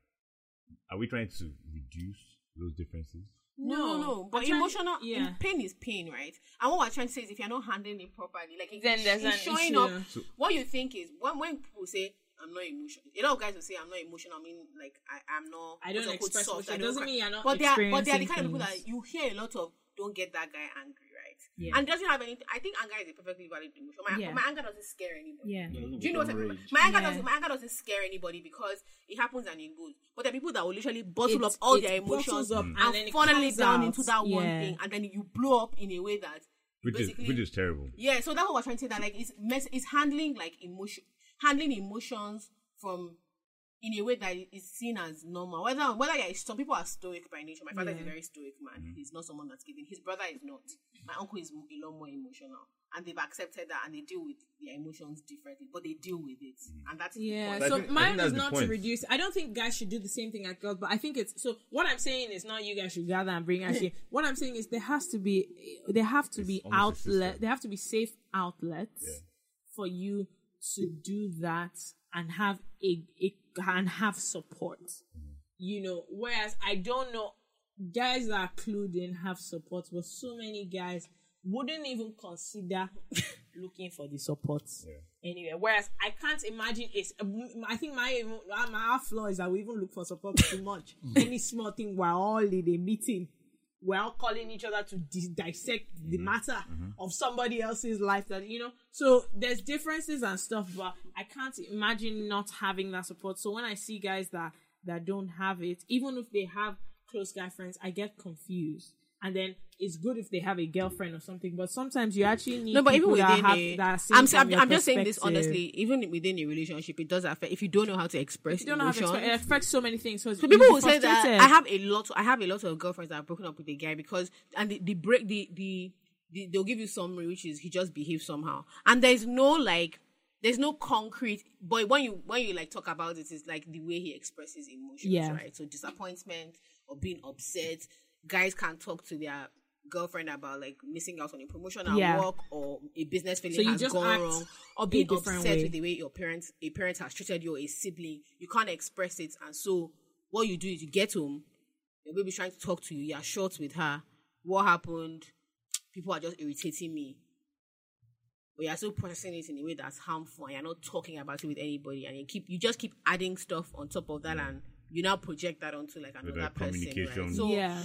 Are we trying to reduce those differences? No, no, no. But trying- emotional yeah. pain is pain, right? And what we're trying to say is if you're not handling it properly, like if Then there's it's an showing issue. up. So- what you think is when when people say I'm not emotional, a lot of guys will say I'm not emotional. I mean, like I am not. I don't quote, unquote, express soft, emotion. I It don't doesn't cry. mean you're not But they are, but they are the experiencing kind of people that you hear a lot of. Don't get that guy angry, right? Yeah. And doesn't have anything. I think anger is a perfectly valid emotion. My, Yeah. my anger doesn't scare anybody. Yeah. Do you know what I mean? My anger Yeah. doesn't my anger doesn't scare anybody because it happens and it goes. But there are people that will literally bottle It- up all their emotions up mm. and, and then it funnel it down out. into that one thing, and then you blow up in a way that you Which is which is terrible. yeah. So that's what we're trying to say. That like it's mess, it's handling like emotion, handling emotions from in a way that is seen as normal. Whether whether you're, some people are stoic by nature. My father is a very stoic man. Mm-hmm. He's not someone that's giving. His brother is not. My uncle is a lot more emotional, and they've accepted that and they deal with their emotions differently, but they deal with it, mm-hmm. and that's Yeah, But I so think- I mine is not to reduce. I don't think guys should do the same thing as girls, but I think it's so. What I'm saying is not you guys should gather and bring actually. what I'm saying is there has to be, there have to It's be outlet. There have to be safe outlets Yeah. for you to do that and have a, a and have support. You know, whereas I don't know guys that are clued in have support, but so many guys wouldn't even consider looking for the support anyway. Whereas I can't imagine it's. I think my my flaw is that we even look for support too much. Mm. Any small thing, we're all in a meeting. We're all calling each other to dis- dissect the mm-hmm. matter mm-hmm. of somebody else's life. That you know, so there's differences and stuff, but I can't imagine not having that support. So when I see guys that that don't have it, even if they have close guy friends, I get confused. And then it's good if they have a girlfriend or something, but sometimes you actually need no, but even that within have, a, that I'm, I'm, I'm just saying this honestly. Even within a relationship, it does affect. If you don't know how to express You don't know how to express, it affects so many things. So, So people will say that I have a lot. I have a lot of girlfriends that have broken up with a guy because and the, the break the, the the they'll give you summary which is he just behaves somehow and there's no like there's no concrete. But when you when you like talk about it, it's like the way he expresses emotions, Yeah. right? So disappointment or being upset. Guys can't talk to their girlfriend about like missing out on a promotion at Yeah. work or a business feeling So you has just gone act wrong or a being different upset way. with the way your parents a parent has treated you or a sibling. You can't express it, and so what you do is you get home. Your baby's trying to talk to you. You're short with her. What happened? People are just irritating me. But you're still processing it in a way that's harmful, and you're not talking about it with anybody, and you keep you just keep adding stuff on top of that, mm. and you now project that onto like another that person. communication. Right? So yeah.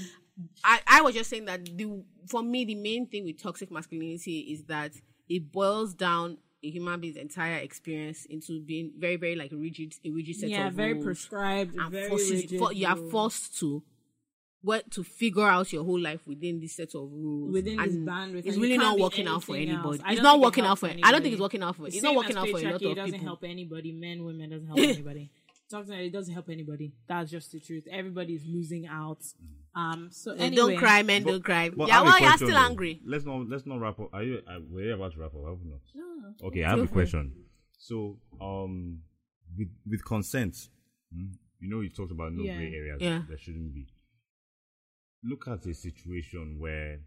I, I was just saying that the for me the main thing with toxic masculinity is that it boils down a human being's entire experience into being very very like rigid a rigid set Yeah, of very rules prescribed, and very forces rigid for, you are forced to what to figure out your whole life within this set of rules Within this and bandwidth, it's really can't working out for anybody. It's not it working out for for I don't think it's working out for it's not working out for a lot of It doesn't help anybody. Men, women, doesn't help anybody. Talking about it, it doesn't help anybody. That's just the truth. Everybody's losing out. Um. So And don't cry men don't cry But I yeah well you're still though. angry Let's not let's not wrap up. Are you? Uh, were you about to wrap up? Have we not? No. Okay, I have a question. So, um, with with consent, hmm, you know, you talked about no Yeah. gray areas. Yeah. There shouldn't be. Look at a situation where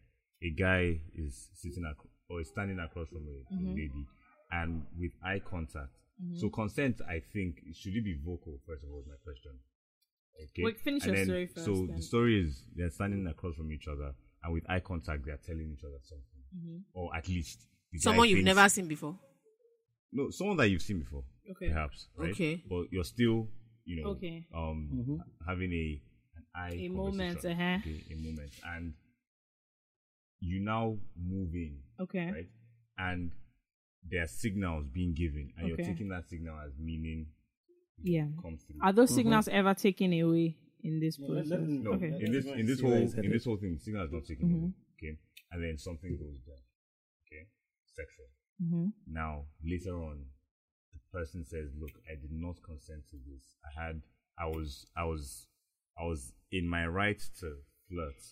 a guy is sitting ac- or is standing across from a, Mm-hmm. a lady, and with eye contact. So, consent, I think, should it be vocal? First of all, is my question. Okay. Wait, finish And your then- story first, So then. the story is they're standing across from each other, and with eye contact, they are telling each other something, Mm-hmm. or at least someone you've never seen before no, someone that you've seen before, Okay. perhaps, right? Okay. But you're still, you know, Okay. um, having a an eye A moment, conversation, uh-huh. okay, a moment, and you now move in, Okay. right? And there are signals being given, and Okay. you're taking that signal as meaning Yeah. come through. Are those signals ever taken away in this let- process? let him no, Okay. in this in this whole in this whole thing, signal is not taken Mm-hmm. away, okay, and then something goes down, okay, sexual. Mhm. Now, later on, the person says, "Look, I did not consent to this. I had, I was, I was, I was in my right to flirt,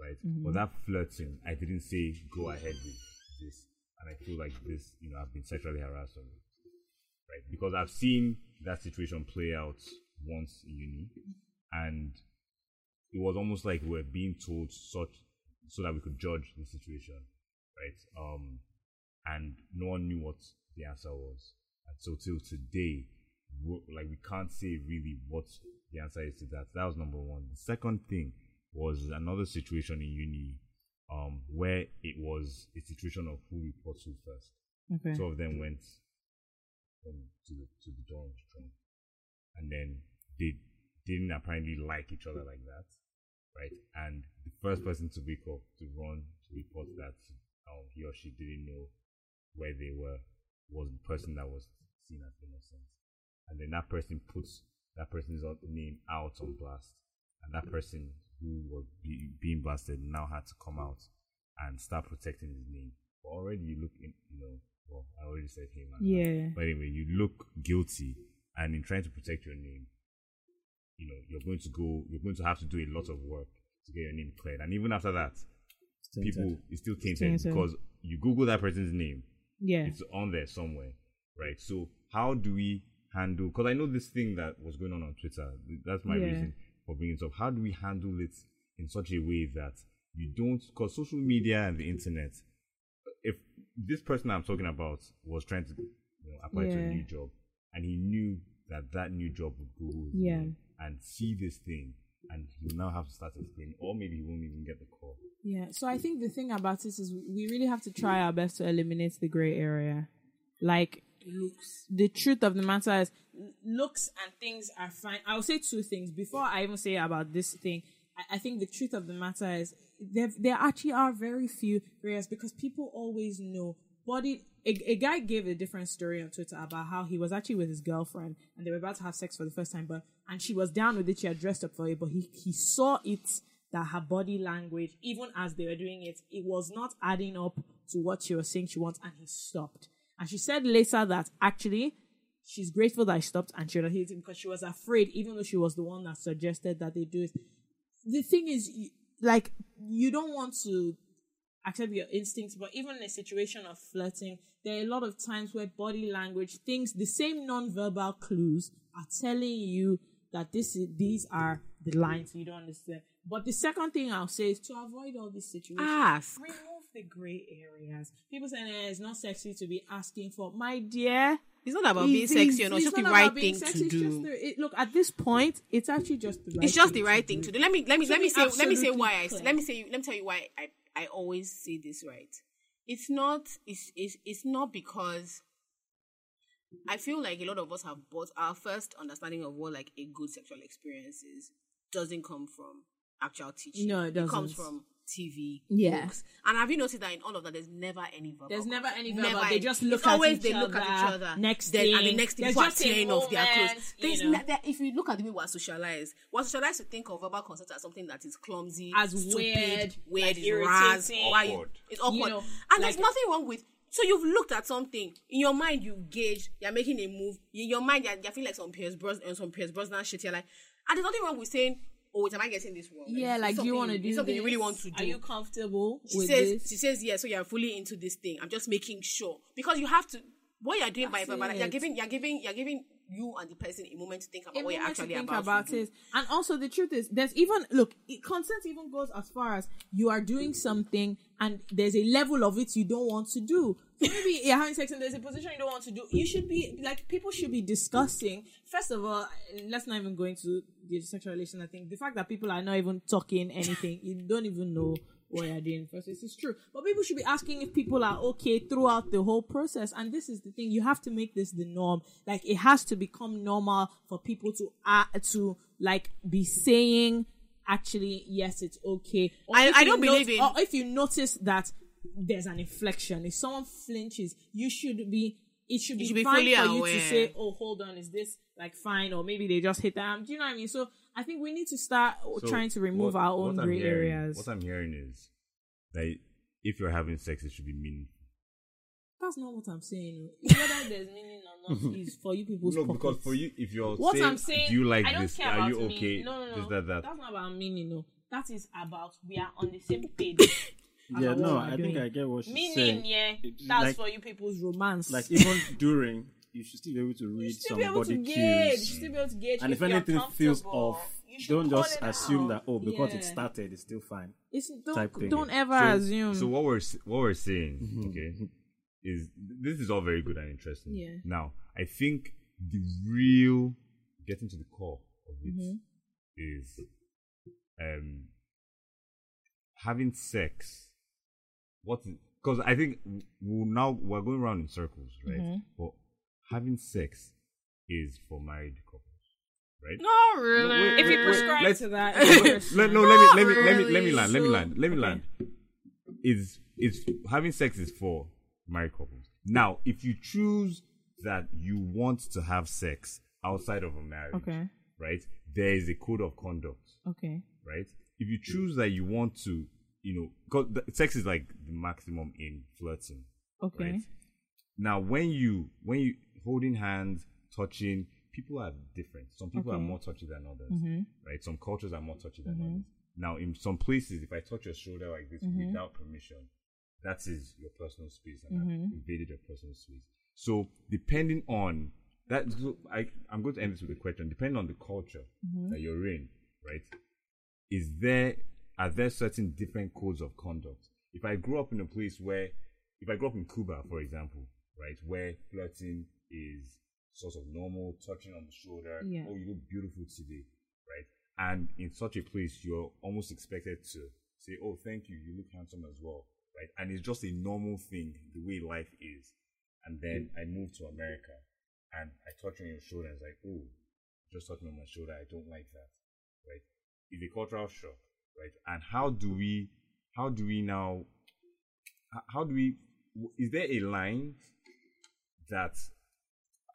right? Mm-hmm. But that flirting, I didn't say go ahead with this. And I feel like this, you know, I've been sexually harassed on it, right? Because I've seen that situation play out once in uni, and it was almost like we're being told such so that we could judge the situation, right? Um, and no one knew what the answer was, and so till today, like we can't say really what the answer is to that. That was number one. The second thing was another situation in uni, um, where it was a situation of who reports who first. Okay. Two of them went um, to the to the drunk, and then they didn't apparently like each other like that, right? And the first person to wake up to run to report that um, he or she didn't know where they were was the person that was seen as innocent, and then that person puts that person's name out on blast, and that person who was be, being blasted now had to come out and start protecting his name. But already you look in, you know, well, I already said him. and that. Yeah. But anyway, you look guilty, and in trying to protect your name, you know, you're going to go, you're going to have to do a lot of work to get your name cleared. And even after that, Tainted. people it's still tainted Tainted. because you Google that person's name, Yeah. it's on there somewhere, right? So how do we handle? Because I know this thing that was going on on Twitter. That's my Yeah. reason for bringing it up. How do we handle it in such a way that you don't? Because social media and the internet. If this person I'm talking about was trying to you know, apply to a new job, and he knew that that new job would go Yeah. and see this thing, and he'll now have to start explaining, or maybe he won't even get the call. Yeah. So I think the thing about this is we really have to try our best to eliminate the gray area. Like looks. The truth of the matter is looks and things are fine. I'll say two things before I even say about this thing. I, I think the truth of the matter is there there actually are very few areas because people always know body a, a guy gave a different story on Twitter about how he was actually with his girlfriend and they were about to have sex for the first time, but and she was down with it, she had dressed up for it, but he he saw it that her body language, even as they were doing it, it was not adding up to what she was saying she wants, and he stopped. And she said later that actually she's grateful that I stopped and she hit it because she was afraid, even though she was the one that suggested that they do it. The thing is, like, you don't want to accept your instincts, but even in a situation of flirting, there are a lot of times where body language, things, the same non-verbal clues are telling you that this is these are the lines you don't understand. But the second thing I'll say is to avoid all these situations. Ask. Remove the gray areas. People say eh, it's not sexy to be asking for, my dear. It's not about being It's- sexy or not. It's just the not right about being thing sexy, to do. just the- it- look, at this point, it's actually just the right. it's just the thing right thing to do. Let me let me let me say let me say why I let me say let me tell you why I I always say this right. It's not it's it's it's not because I feel like a lot of us have bought our first understanding of what like a good sexual experience is doesn't come from actual teaching. No, it comes doesn't. from TV, Yeah. books. And have you noticed that in all of that, there's never any verbal. There's never any verbal. Never They any- just it's look at always each they look at each other. other. Next then, and the next thing, there's people are just a tearing off their clothes. There's you know. ne- if you look at the way we're socialized, we're socialized to think of verbal consent as something that is clumsy, As stupid, weird, weird, like is raz, irritating. you- Awkward. it's awkward. You know, and there's nothing wrong with. So you've looked at something in your mind, you've gauged, you're making a move. In your mind, you're, you're feeling like some Pierce Bros and some Pierce Brosnan shit. You're like, and there's nothing wrong with saying, "Oh, wait, am I getting this wrong?" Yeah, it's like, do you want to do It's something you really want to do. Are you comfortable She with says this? she says yes, so you're fully into this thing. I'm just making sure because you have to. What you're doing by That's verbal, you're giving, you're giving, you're giving you and the person a moment to think about a what you're actually think about, about it. And also, the truth is, there's even look, it, consent even goes as far as you are doing something and there's a level of it you don't want to do. So maybe you're having sex and there's a position you don't want to do. You should be like people should be discussing. First of all, let's not even go into the sexual relation. I think the fact that people are not even talking anything, you don't even know what you're doing. First, this is true. But people should be asking if people are okay throughout the whole process. And this is the thing: you have to make this the norm. Like it has to become normal for people to uh, to like be saying, actually, yes, it's okay. Or I- I don't believe in- Or if you notice that there's an inflection, if someone flinches, you should be. It should be, should be fine fully for you to say, "Oh, hold on, is this like fine?" Or maybe they just hit that. Do you know what I mean? So I think we need to start So trying to remove what- our own gray hearing- areas. What I'm hearing is that if you're having sex, it should be meaningful. That's not what I'm saying. Whether there's meaning or not is for you people's No, because for you, if you're what saying, I'm saying, do you like I don't this? care Are about you meaning. okay? No, no, no. This, that, that. That's not about meaning. No, that is about we are on the same page. as yeah, a no, woman I doing think I get what she's Meaning, saying. Meaning, yeah, that's like, for you people's romance. like even during, you should still be able to read should some be able to body cues. You should still be able to gauge. And if, you're anything feels off, don't just assume out. that oh because it started, it's still fine. It's don't thing. don't ever So- assume. So what we're s- what we're saying, okay, is this is all very good and interesting. Yeah. Now, I think the real getting to the core of it Mm-hmm. is um having sex. What? Because I think we'll now we're going around in circles, right? Mm-hmm. But having sex is for married couples, right? Not really. wait, if you prescribe let's- to that, Wait, it's let, fine. no, let me let me let me let me land. Let me land. Let me okay. land. Is is having sex is for married couples. Now, if you choose that you want to have sex outside of a marriage, Okay. right? There is a code of conduct, okay. right? If you choose that you want to, you know, because sex is like the maximum in flirting, Okay. right? Now, when you when you holding hands, touching, people are different. Some people are more touchy than others, Mm-hmm. right? Some cultures are more touchy than others. Now, in some places, if I touch your shoulder like this Mm-hmm. without permission, that is your personal space, and Mm-hmm. I've invaded your personal space. So, depending on that, I I'm going to end this with a question. Depending on the culture Mm-hmm. that you're in, right? Is there are there certain different codes of conduct? If I grew up in a place where, if I grew up in Cuba, for example, right, where flirting is sort of normal, touching on the shoulder, Yeah. oh, you look beautiful today, right? And in such a place, you're almost expected to say, oh, thank you, you look handsome as well, right? And it's just a normal thing, the way life is. And then I moved to America and I touch on your shoulder and it's like, oh, just touching on my shoulder, I don't like that, right? It's a cultural shock, right? And how do we, how do we now, how do we, is there a line that,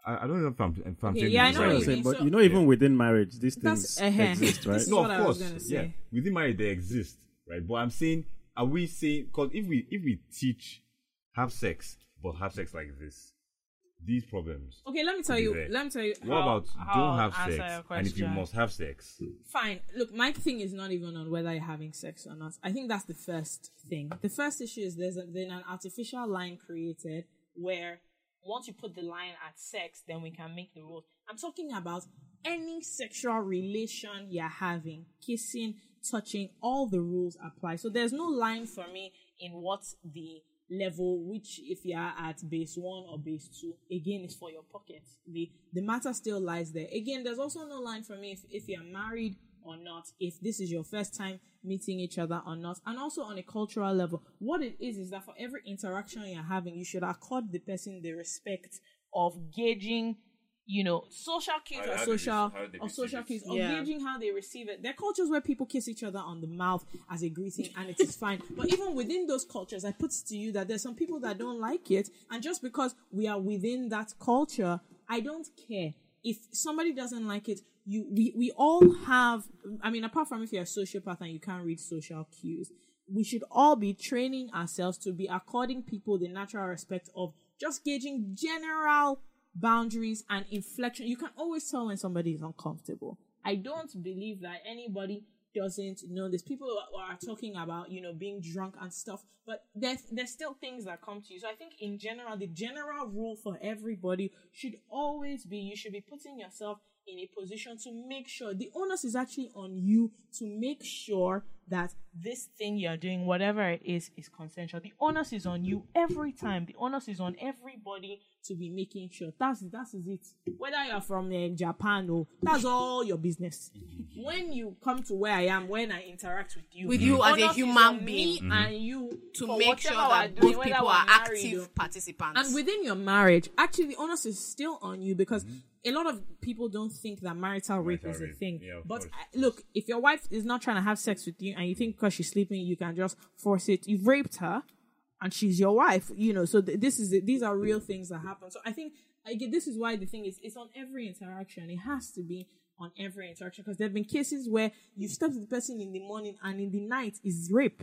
I, I don't know if I'm, if I'm Okay, saying yeah, I know right what I'm you way. saying, but So- you know, even within marriage, these things uh-huh. exist, right? This No, of course, gonna yeah. Within marriage, they exist, right? But I'm saying, are we saying because if we if we teach have sex but have sex like this, these problems. Okay, let me tell you. there. Let me tell you. What how- about how don't have sex, and if you must have sex, Fine. Look, my thing is not even on whether you're having sex or not. I think that's the first thing. The first issue is there's a, then an artificial line created where once you put the line at sex, then we can make the rules. I'm talking about any sexual relation you're having, kissing, touching, all the rules apply. So there's no line for me in what the level which if you are at base one or base two again is for your pocket the the matter still lies there again there's also no line for me if, if you're married or not if this is your first time meeting each other or not and also on a cultural level what it is is that for every interaction you're having you should accord the person the respect of gauging you know social cues How- or how social rec- they or social cues or Yeah. gauging how they receive it. There are cultures where people kiss each other on the mouth as a greeting and it is fine. But even within those cultures i put to you that there's some people that don't like it and just because we are within that culture i don't care. If somebody doesn't like it you we, we all have i mean apart from if you're a sociopath and you can't read social cues we should all be training ourselves to be according people the natural respect of just gauging general boundaries and inflection. You can always tell when somebody is uncomfortable. I don't believe that anybody doesn't know this. People are, are talking about, you know, being drunk and stuff, but there's, there's still things that come to you. So I think in general, the general rule for everybody should always be you should be putting yourself in a position to make sure the onus is actually on you to make sure that this thing you're doing, whatever it is, is consensual. The onus is on you every time. The onus is on everybody to be making sure. That's that is it. Whether you're from uh, Japan or that's all your business. When you come to where I am, when I interact with you, With you as a human on being. me and you to make sure that doing, both people we're are married or- active participants. and within your marriage, actually, the onus is still on you because Mm-hmm. a lot of people don't think that marital rape Marital is a rape, thing. yeah, but. I- look, if your wife is not trying to have sex with you and you think because she's sleeping, you can just force it, you've raped her and she's your wife, you know. So th- this is these are real things that happen. So I think again, this is why the thing is, it's on every interaction. It has to be on every interaction because there have been cases where you've slept with the person in the morning and in the night is rape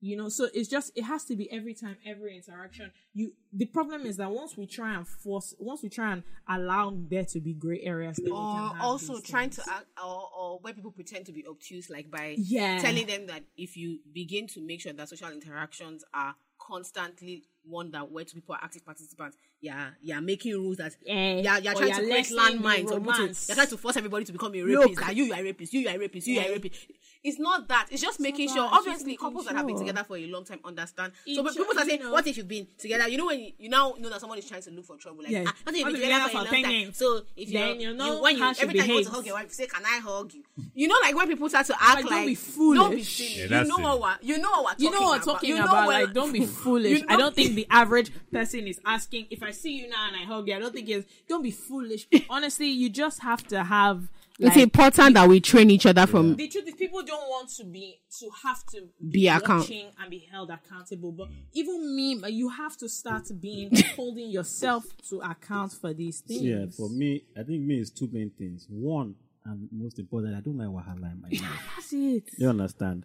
You know, so it's just it has to be every time, every interaction. You the problem is that once we try and force, once we try and allow there to be gray areas, or also trying things. to act or, or where people pretend to be obtuse like by Yeah. telling them that if you begin to make sure that social interactions are constantly wonder where two people are active participants yeah you're making rules that Eh, yeah you're or trying you're to create landmines or people to, you're trying to force everybody to become a Look. rapist that you you are a rapist you you are a rapist you you are a Eh. rapist it's not that it's just making sure it's obviously making couples that have been together for a long time understand so Each- but people are saying know. what if you've been together you know when you, you now know that someone is trying to look for trouble like Yeah. ah, what if you've been together for a long time years? so if you're, Then you know when you every time you want to behaves. hug your wife, say, "Can I hug you?" You know, like when people start to act Like, like, don't be Don't be foolish. silly. Yeah, you that's know silly. what? We're, you know what we're talking you know what we're about. talking you know about. Like, don't be foolish. I don't think the average person is asking if I see you now and I hug you. I don't think it's don't be foolish. Honestly, you just have to have. It's important that we train each other from. the truth is people don't want to be to have to Be account- watching and be held accountable but even me you have to start being holding yourself to account for these things Yeah, for me, I think me is two main things. One, and most important, I don't like wahala in my life. that's it You understand?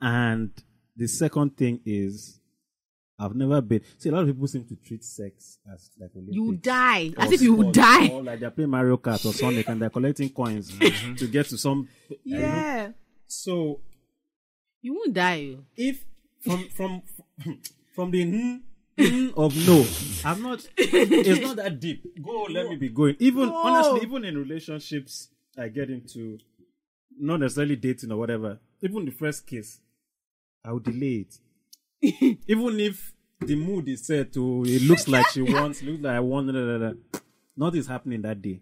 And the second thing is, I've never been. See, a lot of people seem to treat sex as like Olympics. You die as if you would die. Or like they're playing Mario Kart or Sonic and they're collecting coins to get to some. you know. yeah So You won't die. if from from from the hmm, hmm of no, I'm not. It's not that deep. Go, let me be going. Even honestly, even in relationships, I get into not necessarily dating or whatever. Even the first kiss, I will delay it. even if the mood is set to, it looks like she wants, looks like I want. Da, da, da, da. Nothing's happening that day.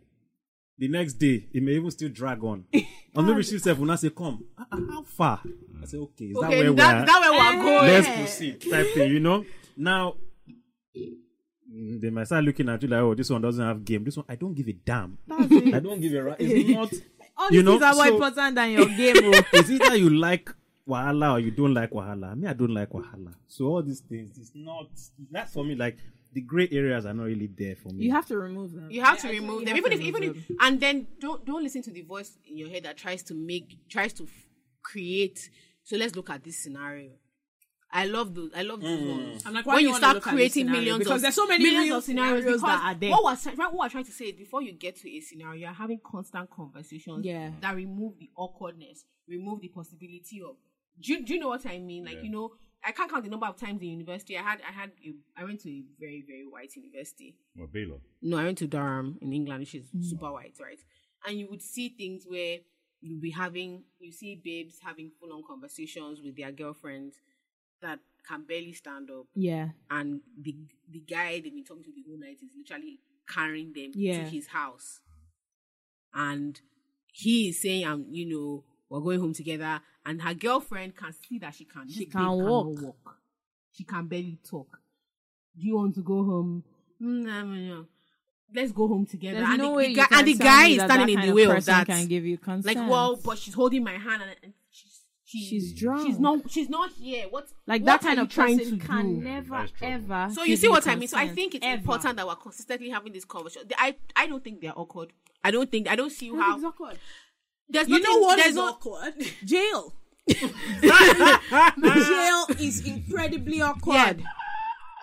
The next day, it may even still drag on. or maybe she said, "Will not say come." Ah, ah, How far? I say, "Okay, is that where that, we're?" that where we're going. let's proceed type thing, you know. Now mm, they might start looking at you like, oh, this one doesn't have game. This one, I don't give a damn. I don't give a ra- It's not. all You these know, things are more so- important than your game oh. It's either you like wahala or you don't like wahala. Me, I don't like wahala. So all these things, it's not. That's for me. Like the gray areas are not really there for me. you have to remove them You have to I- I think remove them, even if, even if, and then don't don't listen to the voice in your head that tries to make, tries to f- create. So let's look at this scenario. I love those. I love those mm. ones. I'm like, why when you you start look at this creating scenario? millions, Because of, there's so many millions real of scenarios, scenarios because that are there. What was what we're trying to say is before you get to a scenario, you're having constant conversations Yeah. that remove the awkwardness, remove the possibility of. Do you, do you know what I mean? Like Yeah. you know, I can't count the number of times in university. I had I had a, I went to a very very white university. Well, Baylor. No, I went to Durham in England, which is super white, right? And you would see things where you'll be having, you see babes having full on conversations with their girlfriends that can barely stand up. yeah And the the guy they've been talking to the whole night is literally carrying them Yeah. to his house. And he is saying, um, you know, we're going home together. And her girlfriend can see that she can. She can walk. cannot walk. She can barely talk. Do you want to go home? Mm, no, no, no. Let's go home together. there's and no the, way the you guy, can and the guy is that standing that in kind the way of person that. can give you consent Like, well, but she's holding my hand and, and she's she, She's drunk. She's not. She's not here. What? like what that kind of trying person to can do? never ever So you see what I mean. So I think it's ever. important that we're consistently having this conversation. I I don't think they're awkward. I don't think I don't see I how think it's awkward. There's You nothing, know what there's is awkward? Jail. Jail is incredibly awkward. Yeah.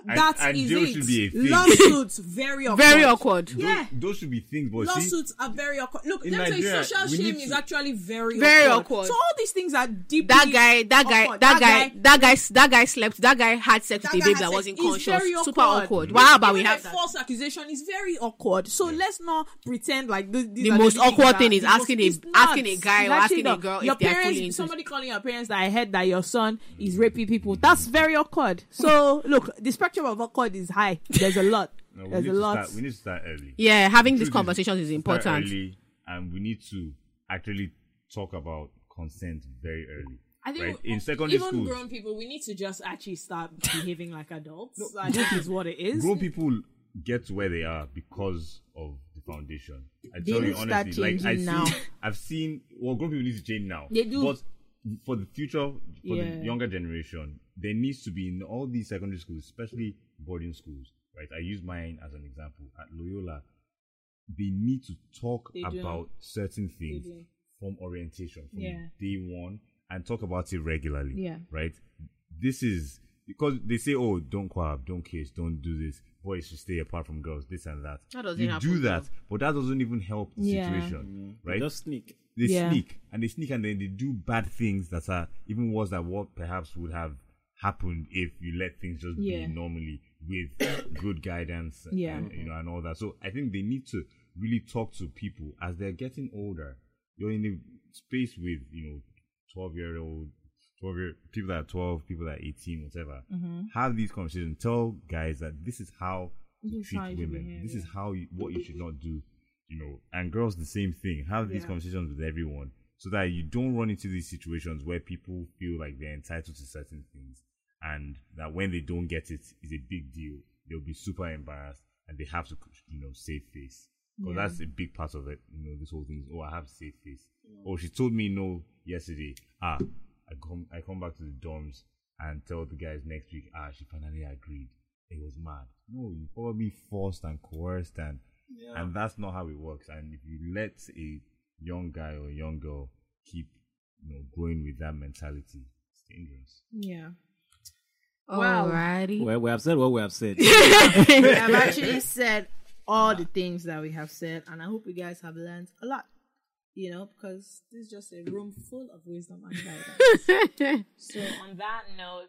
And- That and is jail it. should be a thing. Lawsuits very awkward. very awkward. Yeah. Those should be things, but see, Lawsuits are very awkward. Look, let me tell you, social shame need is actually very Very awkward. awkward. So all these things are deeply That guy, that guy, awkward. that, guy, that guy, that guy slept. That guy had sex that with a guy babe that wasn't conscious. very Super awkward. Wow, Even but we a have that. false accusation is very awkward. So let's not pretend like this, The most awkward thing is asking a- asking a guy or asking a girl your if they're fully parents, into- somebody calling your parents that I heard that your son is raping people. That's very awkward. So look, the spectrum of awkward is high. There's a lot. no, we There's a lot. Start, we need to start early. Yeah, having these conversations is start important. early, and we need to actually talk about consent very early. I think right? in secondary even schools, grown people, we need to just actually start behaving like adults. I think is what it is. grown people get to where they are because of the foundation. I They tell need you start honestly, like I changing see, now. I've seen. Well, grown people need to change now. They do. but for the future, for Yeah. the younger generation, there needs to be in all these secondary schools, especially boarding schools. Right, I use mine as an example at Loyola. They need to talk They do. about certain things from orientation from Yeah. day one and talk about it regularly. Yeah. Right. this is because they say, oh, don't quab, don't kiss, don't do this. Boys should stay apart from girls, this and that. That doesn't you do that, though. but that doesn't even help the Yeah. situation, mm-hmm. right? Just sneak. they Yeah. sneak and they sneak and then they do bad things that are even worse than what perhaps would have happened if you let things just Yeah. be normally with good guidance Yeah. and, you know and all that so i think they need to really talk to people as they're getting older you're in a space with you know 12 year old 12 year people that are 12 people that are 18 whatever Mm-hmm. have these conversations tell guys that this is how you treat women behave, this is how you, what you should not do you know, and girls the same thing. Have these Yeah. conversations with everyone so that you don't run into these situations where people feel like they're entitled to certain things and that when they don't get it is a big deal. They'll be super embarrassed and they have to, you know, save face. Because Yeah. that's a big part of it. You know, this whole thing is, oh, I have to save face. Oh, she told me no yesterday. Ah, I come, I come back to the dorms and tell the guys next week, ah, she finally agreed. It was mad. No, you probably forced and coerced and and that's not how it works. And if you let a young guy or a young girl keep, you know, growing with that mentality, it's dangerous. Yeah. Wow. Alrighty. Well, we have said what we have said. we have actually said all the things that we have said, and I hope you guys have learned a lot. You know, because this is just a room full of wisdom and guidance. so, on that note,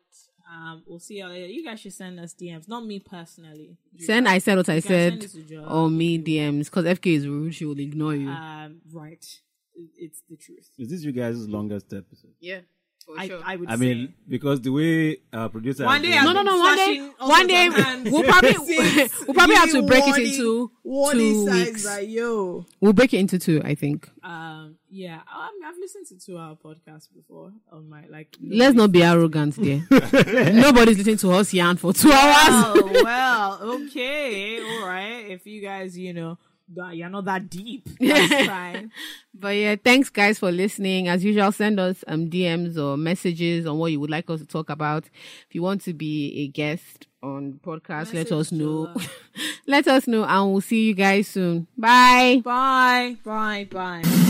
um, we'll see you later. You guys should send us DMs, not me personally. Send I said what I You can said it to Joel. or me DMs because FK is rude. She will ignore you. Um, right. It's the truth. Is this you guys' longest episode? yeah, for I, I would I say. mean, because the way our producer One day has I'll been- no, no, no. One day, one day we'll probably we'll probably have to really break it into two weeks. Like, yo. We'll break it into two. I think. Um, yeah, um, I've listened to two hour podcasts before on my like. Let's not be arrogant there. Nobody's listening to us yarn for two hours. Oh well, okay, all right. If you guys, you know, that- you're not that deep, that's fine. But yeah, thanks guys for listening. As usual, send us um DMs or messages on what you would like us to talk about. If you want to be a guest on podcast, let us know. Let us know, and we'll see you guys soon. Bye. Bye, bye, bye.